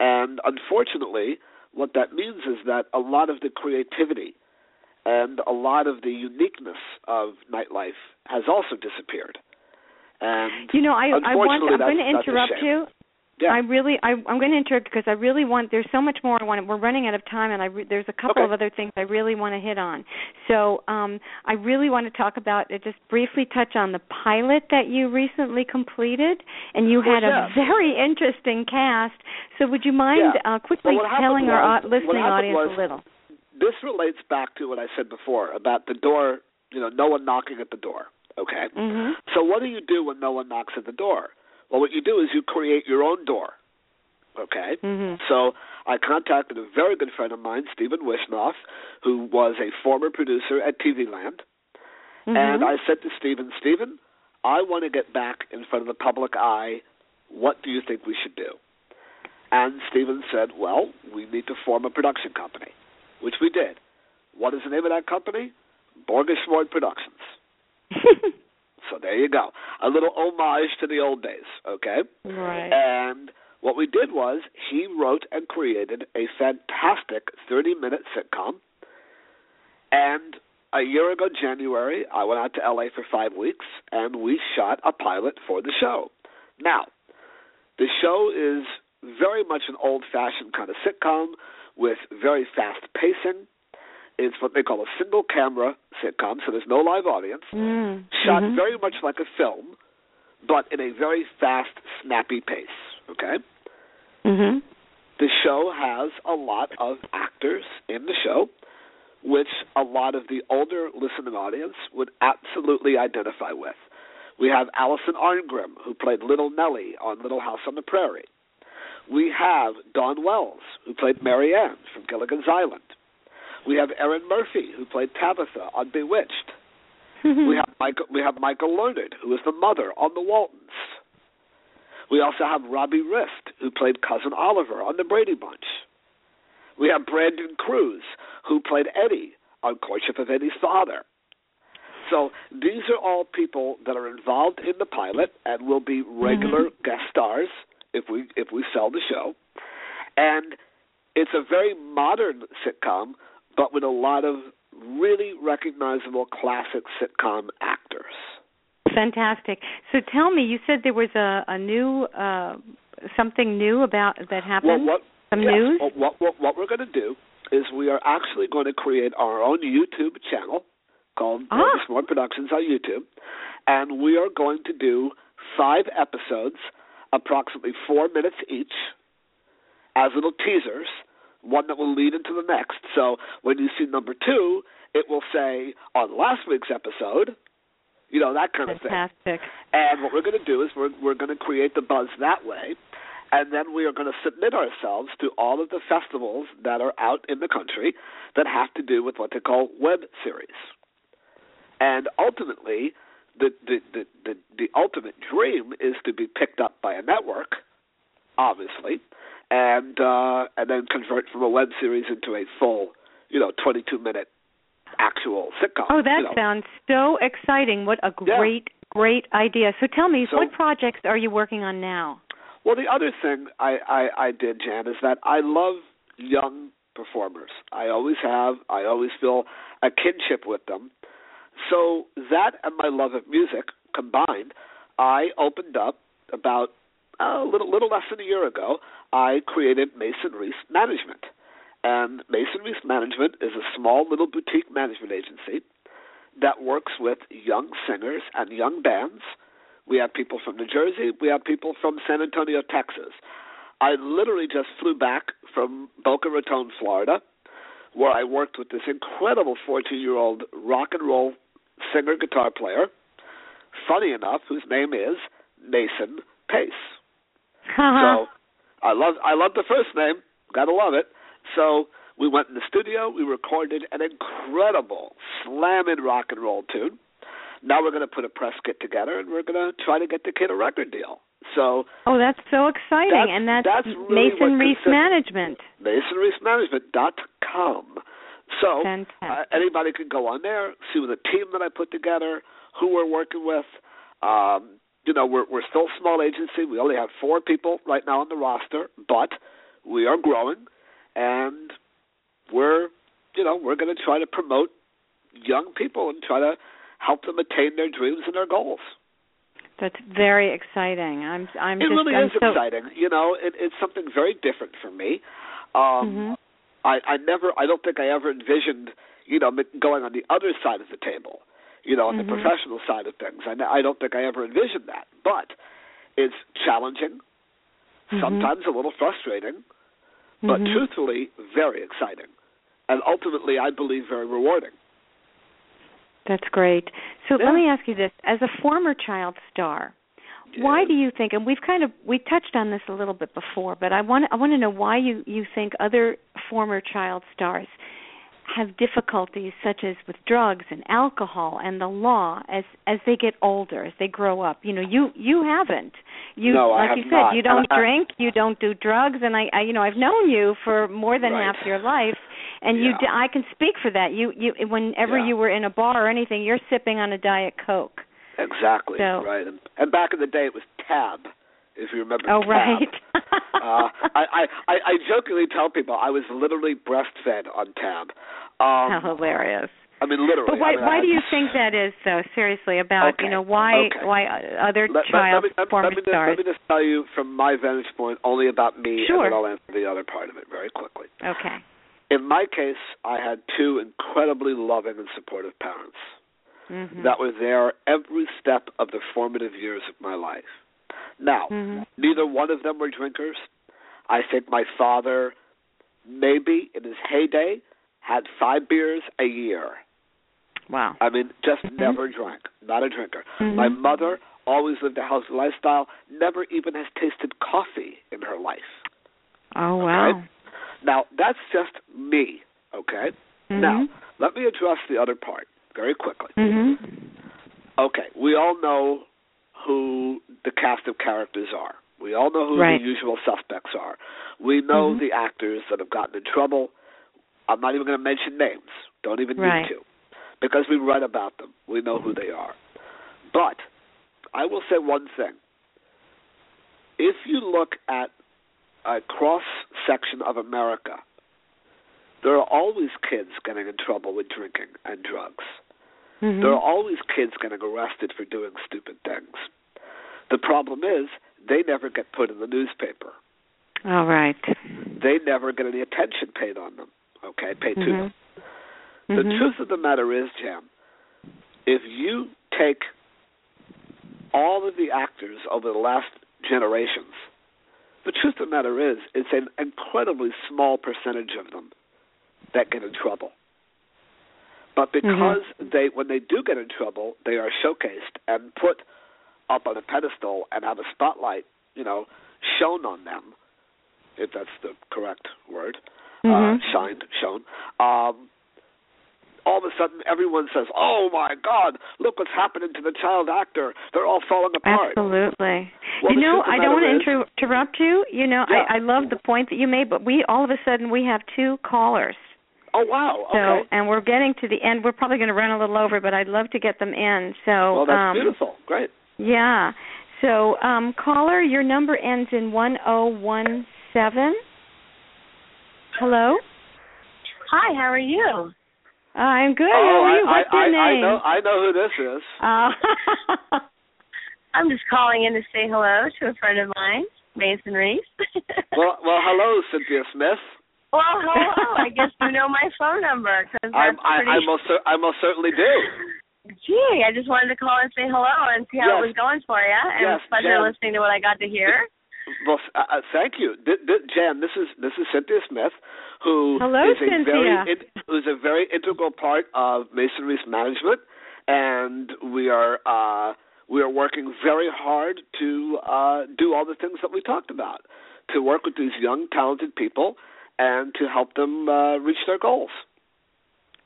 And unfortunately, what that means is that a lot of the creativity and a lot of the uniqueness of nightlife has also disappeared. And You know, I I want I'm going to that's- that's a interrupt you. Yeah. I really, I, I'm going to interrupt because I really want. There's so much more I want. We're running out of time, and I re, there's a couple Okay. of other things I really want to hit on. So, um, I really want to talk about uh, just briefly touch on the pilot that you recently completed, and you had a very interesting cast. So, would you mind Yeah. uh, quickly Well, telling our was- what listening audience was- a little? This relates back to what I said before about the door. You know, no one knocking at the door. Okay. hmm So what do you do when no one knocks at the door? Well, what you do is you create your own door. Okay. hmm So I contacted a very good friend of mine, Stephen Wishnoff, who was a former producer at TV Land, Mm-hmm. and I said to Stephen, Stephen, I want to get back in front of the public eye. What do you think we should do? And Stephen said, Well, we need to form a production company, which we did. What is the name of that company? Borgaschmord Productions. So there you go. A little homage to the old days, okay? right. And what we did was he wrote and created a fantastic 30 minute sitcom. And a year ago, January, I went out to LA for five weeks and we shot a pilot for the show. Now, the show is very much an old fashioned kind of sitcom with very fast pacing. It's what they call a single camera sitcom, so there's no live audience Mm. shot Mhm. very much like a film, but in a very fast, snappy pace. Okay? Mhm. The show has a lot of actors in the show, which a lot of the older listening audience would absolutely identify with. We have Allison Arngrim, who played Little Nellie on Little House on the Prairie. We have Dawn Wells, who played Mary Ann from Gilligan's Island. We have Erin Murphy, who played Tabitha on Bewitched. We have Michael. We have Michael Learned, who is the mother on The Waltons. We also have Robbie Rist, who played cousin Oliver on The Brady Bunch. We have Brandon Cruz, who played Eddie on Courtship of Eddie's Father. So these are all people that are involved in the pilot and will be regular mm-hmm. guest stars if we if we sell the show. And it's a very modern sitcom, but with a lot of really recognizable classic sitcom actors. Fantastic. So tell me, you said there was a, a new uh, something new about that Well, happened. what Some yes, news. Well, what, what what we're going to do is we are actually going to create our own YouTube channel called Ah. More Productions on YouTube, and we are going to do five episodes, approximately four minutes each, as little teasers. One that will lead into the next. So when you see number two, it will say on last week's episode, you know that kind of thing. Fantastic. And what we're going to do is we're we're going to create the buzz that way, and then we are going to submit ourselves to all of the festivals that are out in the country that have to do with what they call web series. And ultimately, the the the the, the ultimate dream is to be picked up by a network, obviously, and uh, and then convert from a web series into a full, you know, 22 minute actual sitcom. Oh, that you know. sounds so exciting. What a Yeah. great, great idea. So tell me, So- what projects are you working on now? Well, the other thing I, I, I did, Jann, is that I love young performers. I always have. I always feel a kinship with them. So that and my love of music combined, I opened up about a little little less than a year ago. I created Mason Reese Management, and Mason Reese Management is a small little boutique management agency that works with young singers and young bands. We have people from New Jersey. We have people from San Antonio, Texas. I literally just flew back from Boca Raton, Florida, where I worked with this incredible 14 year old rock and roll singer guitar player, funny enough, whose name is Mason Pace. So I love I love the first name. Gotta love it. So we went in the studio. We recorded an incredible slamming rock and roll tune. Now we're going to put a press kit together, and we're going to try to get the kid a record deal. So oh, that's so exciting. That's- and that's, that's really Mason Reese consist- Management. com. So uh, anybody can go on there, see the team that I put together, who we're working with. Um, you know, we're we're still a small agency. We only have four people right now on the roster, but we are growing, and we're you know we're going to try to promote young people and try to help them attain their dreams and their goals. That's very exciting. I'm I'm it just really I'm is so, exciting. You know, it, it's something very different for me. Um, Mhm. I, I never, I don't think I ever envisioned, you know, going on the other side of the table, you know, on Mhm. the professional side of things. I don't think I ever envisioned that. But it's challenging, Mhm. sometimes a little frustrating, but Mhm. truthfully, very exciting, and ultimately, I believe, very rewarding. That's great. So Yeah. let me ask you this: as a former child star, why Yeah. do you think? And we've kind of we touched on this a little bit before, but I want I want to know why you you think other former child stars have difficulties such as with drugs and alcohol and the law as as they get older as they grow up you know you you haven't you No, I like you said not. you don't drink you don't do drugs and I, I you know I've known you for more than Right. half your life and you Yeah. d- I can speak for that you you whenever Yeah. you were in a bar or anything you're sipping on a diet coke Exactly. So- right. And, and back in the day, it was Tab, if you remember. oh right uh, I, I, I I jokingly tell people I was literally breastfed on Tab. Um, how hilarious I mean, literally. but why I mean, why I, do you think that is though seriously about Okay, you know why okay. why other Let, child let, me, let, former let, me just, stars let me just tell you from my vantage point only about me, Sure. and then I'll answer the other part of it very quickly. okay In my case, I had two incredibly loving and supportive parents mhm that were there every step of the formative years of my life. Now, Mhm. neither one of them were drinkers. I think my father, maybe in his heyday, had five beers a year. wow I mean, just Mhm. never drank. Not a drinker. Mhm. My mother always lived a healthy lifestyle, never even has tasted coffee in her life. Oh wow. Now, that's just me, okay? Mhm. Now, let me address the other part very quickly. Mhm. Okay, we all know who the cast of characters are. We all know who Right. the usual suspects are. We know Mhm. the actors that have gotten in trouble. I'm not even going to mention names. Don't even Right. need to. Because we read about them. We know who they are. But I will say one thing. If you look at a cross section of America, there are always kids getting in trouble with drinking and drugs. Mhm. There are always kids getting arrested for doing stupid things. The problem is they never get put in the newspaper. All right. They never get any attention paid on them. Okay, paid to Mhm. them. The Mhm. truth of the matter is, Jann, if you take all of the actors over the last generations, the truth of the matter is, it's an incredibly small percentage of them that get in trouble. But because they, when they do get in trouble, they are showcased and put up on a pedestal and have a spotlight, you know, shown on them, if that's the correct word, uh, Mhm. shined, shown. Um, all of a sudden, everyone says, "Oh my God, look what's happening to the child actor! They're all falling apart." Absolutely. Well, you know, I don't want to inter- interrupt you. You know, Yeah. I, I love the point that you made, but we all of a sudden we have two callers. Oh wow, So, okay. and we're getting to the end. We're probably going to run a little over, but I'd love to get them in. So, well, that's um, beautiful. Great. Yeah. So, um, caller, your number ends in 1017. Hello? Hi, how are you? I'm good. oh, How are I, you? What's I, your I, name? I know, I know who this is. Uh, I'm just calling in to say hello to a friend of mine, Mason Reese. well, well, hello, Cynthia Smith. Well, hello. I guess you know my phone number because I'm, I, pretty. I most, I most certainly do. Gee, I just wanted to call and say hello and see how Yes. it was going for you. And Yes, it was a pleasure Jen. listening to what I got to hear. Well, uh, uh, thank you, Th- th- Jann. This is this is Cynthia Smith, who Hello, is a Cynthia. very in, who's a very integral part of Mason Reese management, and we are uh, we are working very hard to uh, do all the things that we talked about, to work with these young, talented people, and to help them uh, reach their goals.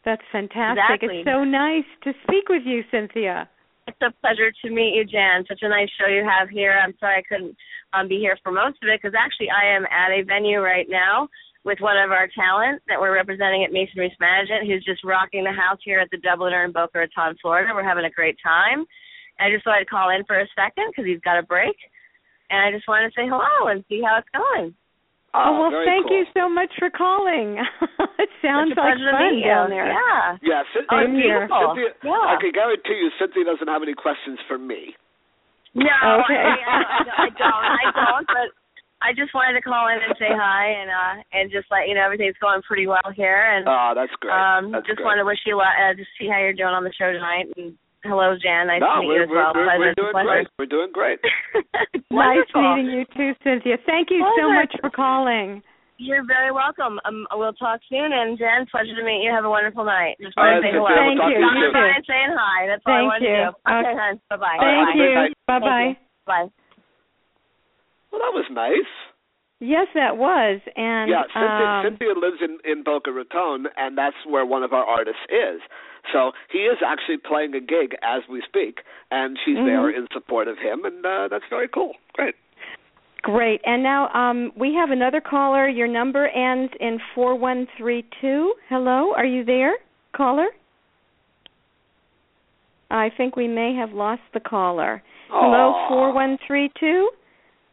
that's fantastic. Exactly. It's so nice to speak with you, Cynthia. It's a pleasure to meet you, Jann. Such a nice show you have here. I'm sorry I couldn't um, be here for most of it because actually I am at a venue right now with one of our talent that we're representing at Mason Reese Management who's just rocking the house here at the Dubliner in Boca Raton, Florida. We're having a great time. And I just thought I'd call in for a second because he's got a break. And I just wanted to say hello and see how it's going. Oh, well, very thank cool. you so much for calling. it sounds Such a like pleasure to fun meet down there. Yeah. Yeah, Cyn- Oh, Same here. Cynthia, Yeah. I can guarantee you, Cynthia doesn't have any questions for me. No, Okay. I, I, I don't. I don't. But I just wanted to call in and say hi and uh and just let you know everything's going pretty well here and Oh, that's great. um that's just great. wanted to wish you luck. Uh, just see how you're doing on the show tonight and hello Jann. Nice no, to meet you as well. we're, we're, we're Pleasure. doing Pleasure. great. We're doing great. Nice meeting you too, Cynthia. Thank you so much for calling. You're very welcome. Um, we'll talk soon. And Jann, pleasure to meet you. Have a wonderful night. Just All wanted right, to say Cynthia, hello. Thank we'll talk you. to Stopping You soon. by too. and saying hi. That's all I Thank wanted you. to do. Okay, Okay. hon. Bye bye. All right, Thank have a you. great night. Bye bye. Bye. Well, that was nice. Yes, that was. And yeah, Cynthia, um, Cynthia lives in in Boca Raton, and that's where one of our artists is. So he is actually playing a gig as we speak, and she's Mhm. there in support of him, and uh, that's very cool. Great. Great. And now um, we have another caller. Your number ends in 4132. Hello, are you there, caller? I think we may have lost the caller. Hello, 4132.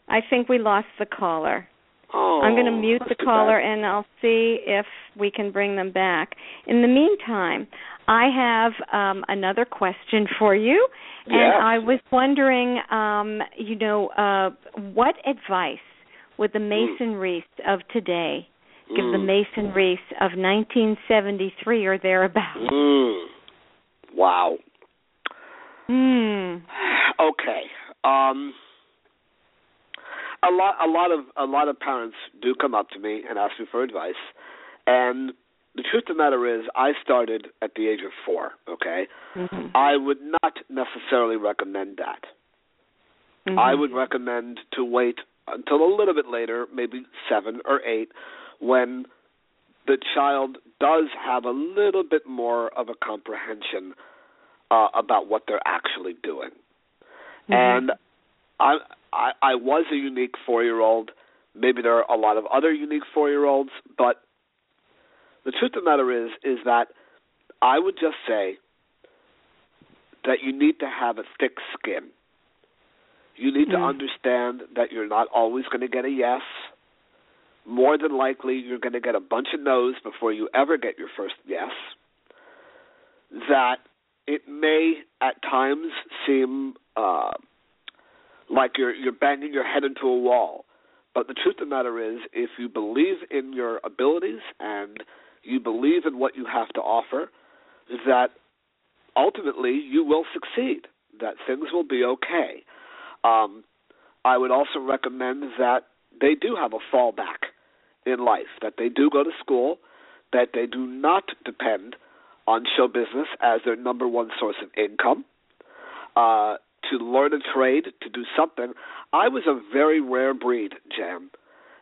I think we lost the caller. Oh, I'm going to mute the caller bad. and I'll see if we can bring them back. In the meantime, I have um, another question for you, and Yes. I was wondering, um, you know, uh, what advice would the Mason Reese of today give the Mm. Mason Reese of 1973 or thereabouts? Mm. Wow. Hmm. Okay. Um a lot a lot of a lot of parents do come up to me and ask me for advice. And the truth of the matter is I started at the age of 4, okay? Mhm. I would not necessarily recommend that. Mhm. I would recommend to wait until a little bit later, maybe 7 or 8 when the child does have a little bit more of a comprehension uh, about what they're actually doing. Mhm. And I, I I was a unique four year old. Maybe there are a lot of other unique four year olds, but the truth of the matter is is that I would just say that you need to have a thick skin. You need to Mm. understand that you're not always going to get a yes. More than likely, you're going to get a bunch of no's before you ever get your first yes. That it may at times seem uh, like you're you're banging your head into a wall. But the truth of the matter is, if you believe in your abilities and you believe in what you have to offer, that ultimately you will succeed. That things will be okay. Um, I would also recommend that they do have a fallback in life. That they do go to school. That they do not depend on show business as their number one source of income. Uh, to learn a trade, to do something. I was a very rare breed, Jann,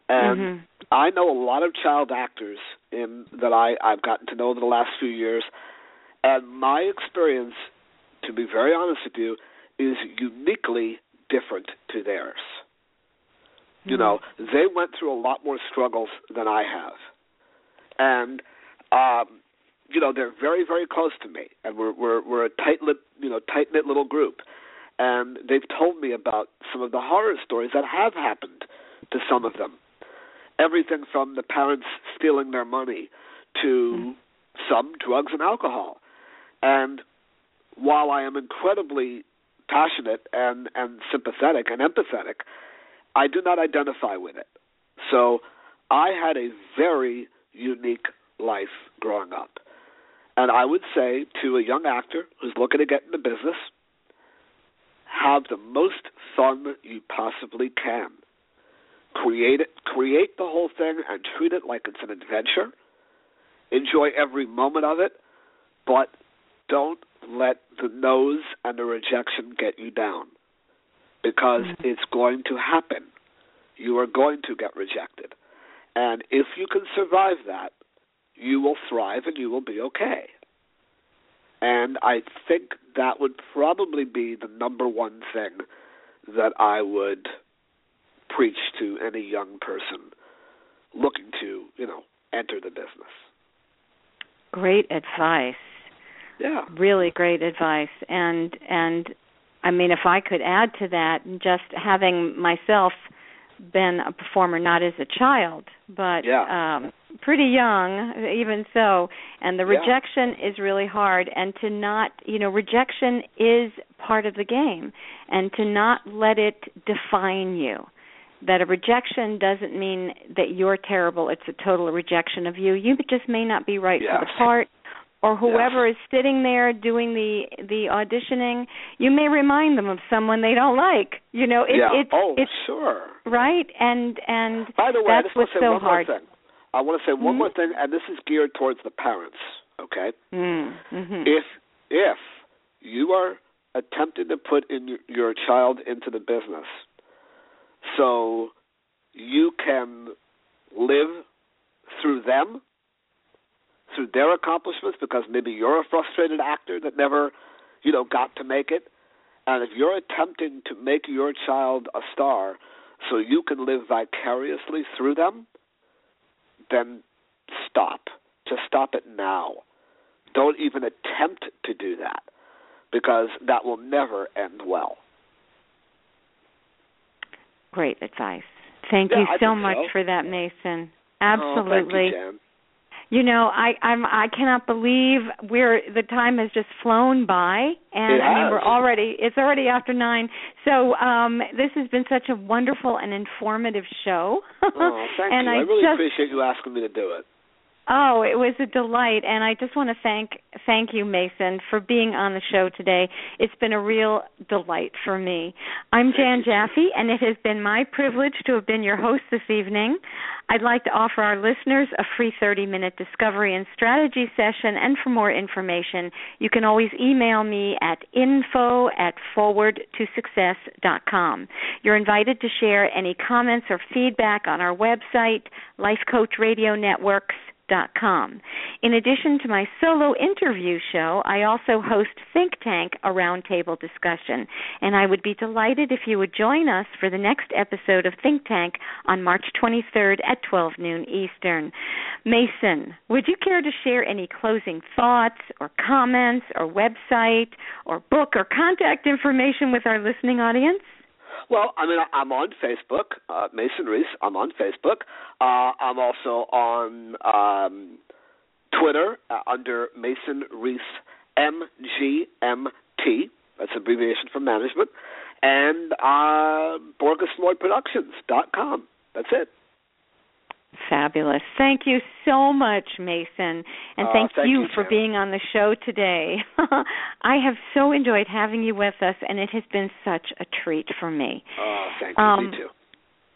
and Mhm. I know a lot of child actors in that I I've gotten to know over the last few years, and my experience, to be very honest with you, is uniquely different to theirs. You know, they went through a lot more struggles than I have, and um, you know they're very very close to me, and we're we're we're a tight lit you know tight knit little group, and they've told me about some of the horror stories that have happened to some of them. Everything from the parents stealing their money to mm-hmm. some drugs and alcohol. And while I am incredibly passionate and, and sympathetic and empathetic, I do not identify with it. So I had a very unique life growing up. And I would say to a young actor who's looking to get into business, have the most fun you possibly can. Create it, create the whole thing, and treat it like it's an adventure. Enjoy every moment of it, but don't let the no's and the rejection get you down, because mm-hmm. it's going to happen. You are going to get rejected, and if you can survive that, you will thrive and you will be okay. And I think that would probably be the number one thing that I would preach to any young person looking to, you know, enter the business. Great advice. Yeah. Really great advice. And and I mean if I could add to that just having myself been a performer not as a child but Yeah. um pretty young, even so, and the Yeah. rejection is really hard. And to not, you know, rejection is part of the game, and to not let it define you. That a rejection doesn't mean that you're terrible. It's a total rejection of you. You just may not be right for the part, or whoever is sitting there doing the the auditioning. You may remind them of someone they don't like. You know, it, yeah. it's oh, it's sure. right, and and By the way, that's what's so hard. thing. I want to say one Mhm. more thing, and this is geared towards the parents. Okay. Mm, hmm If if you are attempting to put in your, your child into the business, so you can live through them, through their accomplishments, because maybe you're a frustrated actor that never, you know, got to make it, and if you're attempting to make your child a star, so you can live vicariously through them, then stop. Just stop it now. Don't even attempt to do that because that will never end well. Great advice. Thank Yeah, you so much so. for that, Mason. Oh, Absolutely. Jann. You know, I I'm I cannot believe we're the time has just flown by and I mean we're already it's already after 9. So, um this has been such a wonderful and informative show. Oh, thank and you. I, I really just appreciate you asking me to do it. Oh, it was a delight, and I just want to thank thank you, Mason, for being on the show today. It's been a real delight for me. I'm Jann Jaffe, and it has been my privilege to have been your host this evening. I'd like to offer our listeners a free 30-minute discovery and strategy session, and for more information, you can always email me at info at forwardtosuccess.com. You're invited to share any comments or feedback on our website, Life Coach Radio Networks com. In addition to my solo interview show, I also host Think Tank, a roundtable discussion, and I would be delighted if you would join us for the next episode of Think Tank on March 23rd at 12 noon Eastern. Mason, would you care to share any closing thoughts or comments or website or book or contact information with our listening audience? Well, I mean, I'm on Facebook, uh, Mason Reese. I'm on Facebook. Uh, I'm also on um, Twitter uh, under Mason Reese MGMT. That's abbreviation for management. And uh, BorgesFloydProductions.com. That's it. Fabulous. Thank you so much, Mason. And Uh, thank, thank you you, for being on the show today. I have so enjoyed having you with us, and it has been such a treat for me. Oh, thank you. Um, Me too.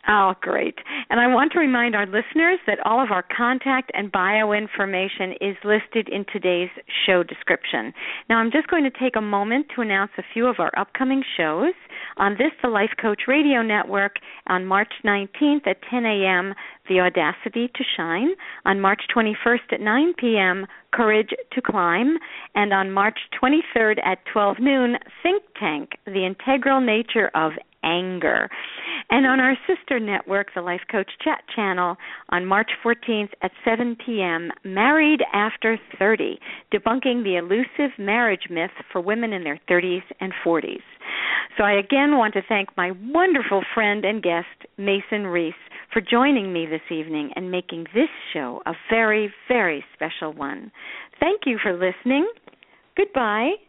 Oh, great. And I want to remind our listeners that all of our contact and bio information is listed in today's show description. Now, I'm just going to take a moment to announce a few of our upcoming shows. On this, the Life Coach Radio Network, on March 19th at 10 a.m., The Audacity to Shine. On March 21st at 9 p.m., Courage to Climb. And on March 23rd at 12 noon, Think Tank, The Integral Nature of Anger. And on our sister network, the Life Coach Chat Channel, on March 14th at 7 p.m., Married After 30, debunking the elusive marriage myth for women in their 30s and 40s. So I again want to thank my wonderful friend and guest, Mason Reese, for joining me this evening and making this show a very, very special one. Thank you for listening. Goodbye.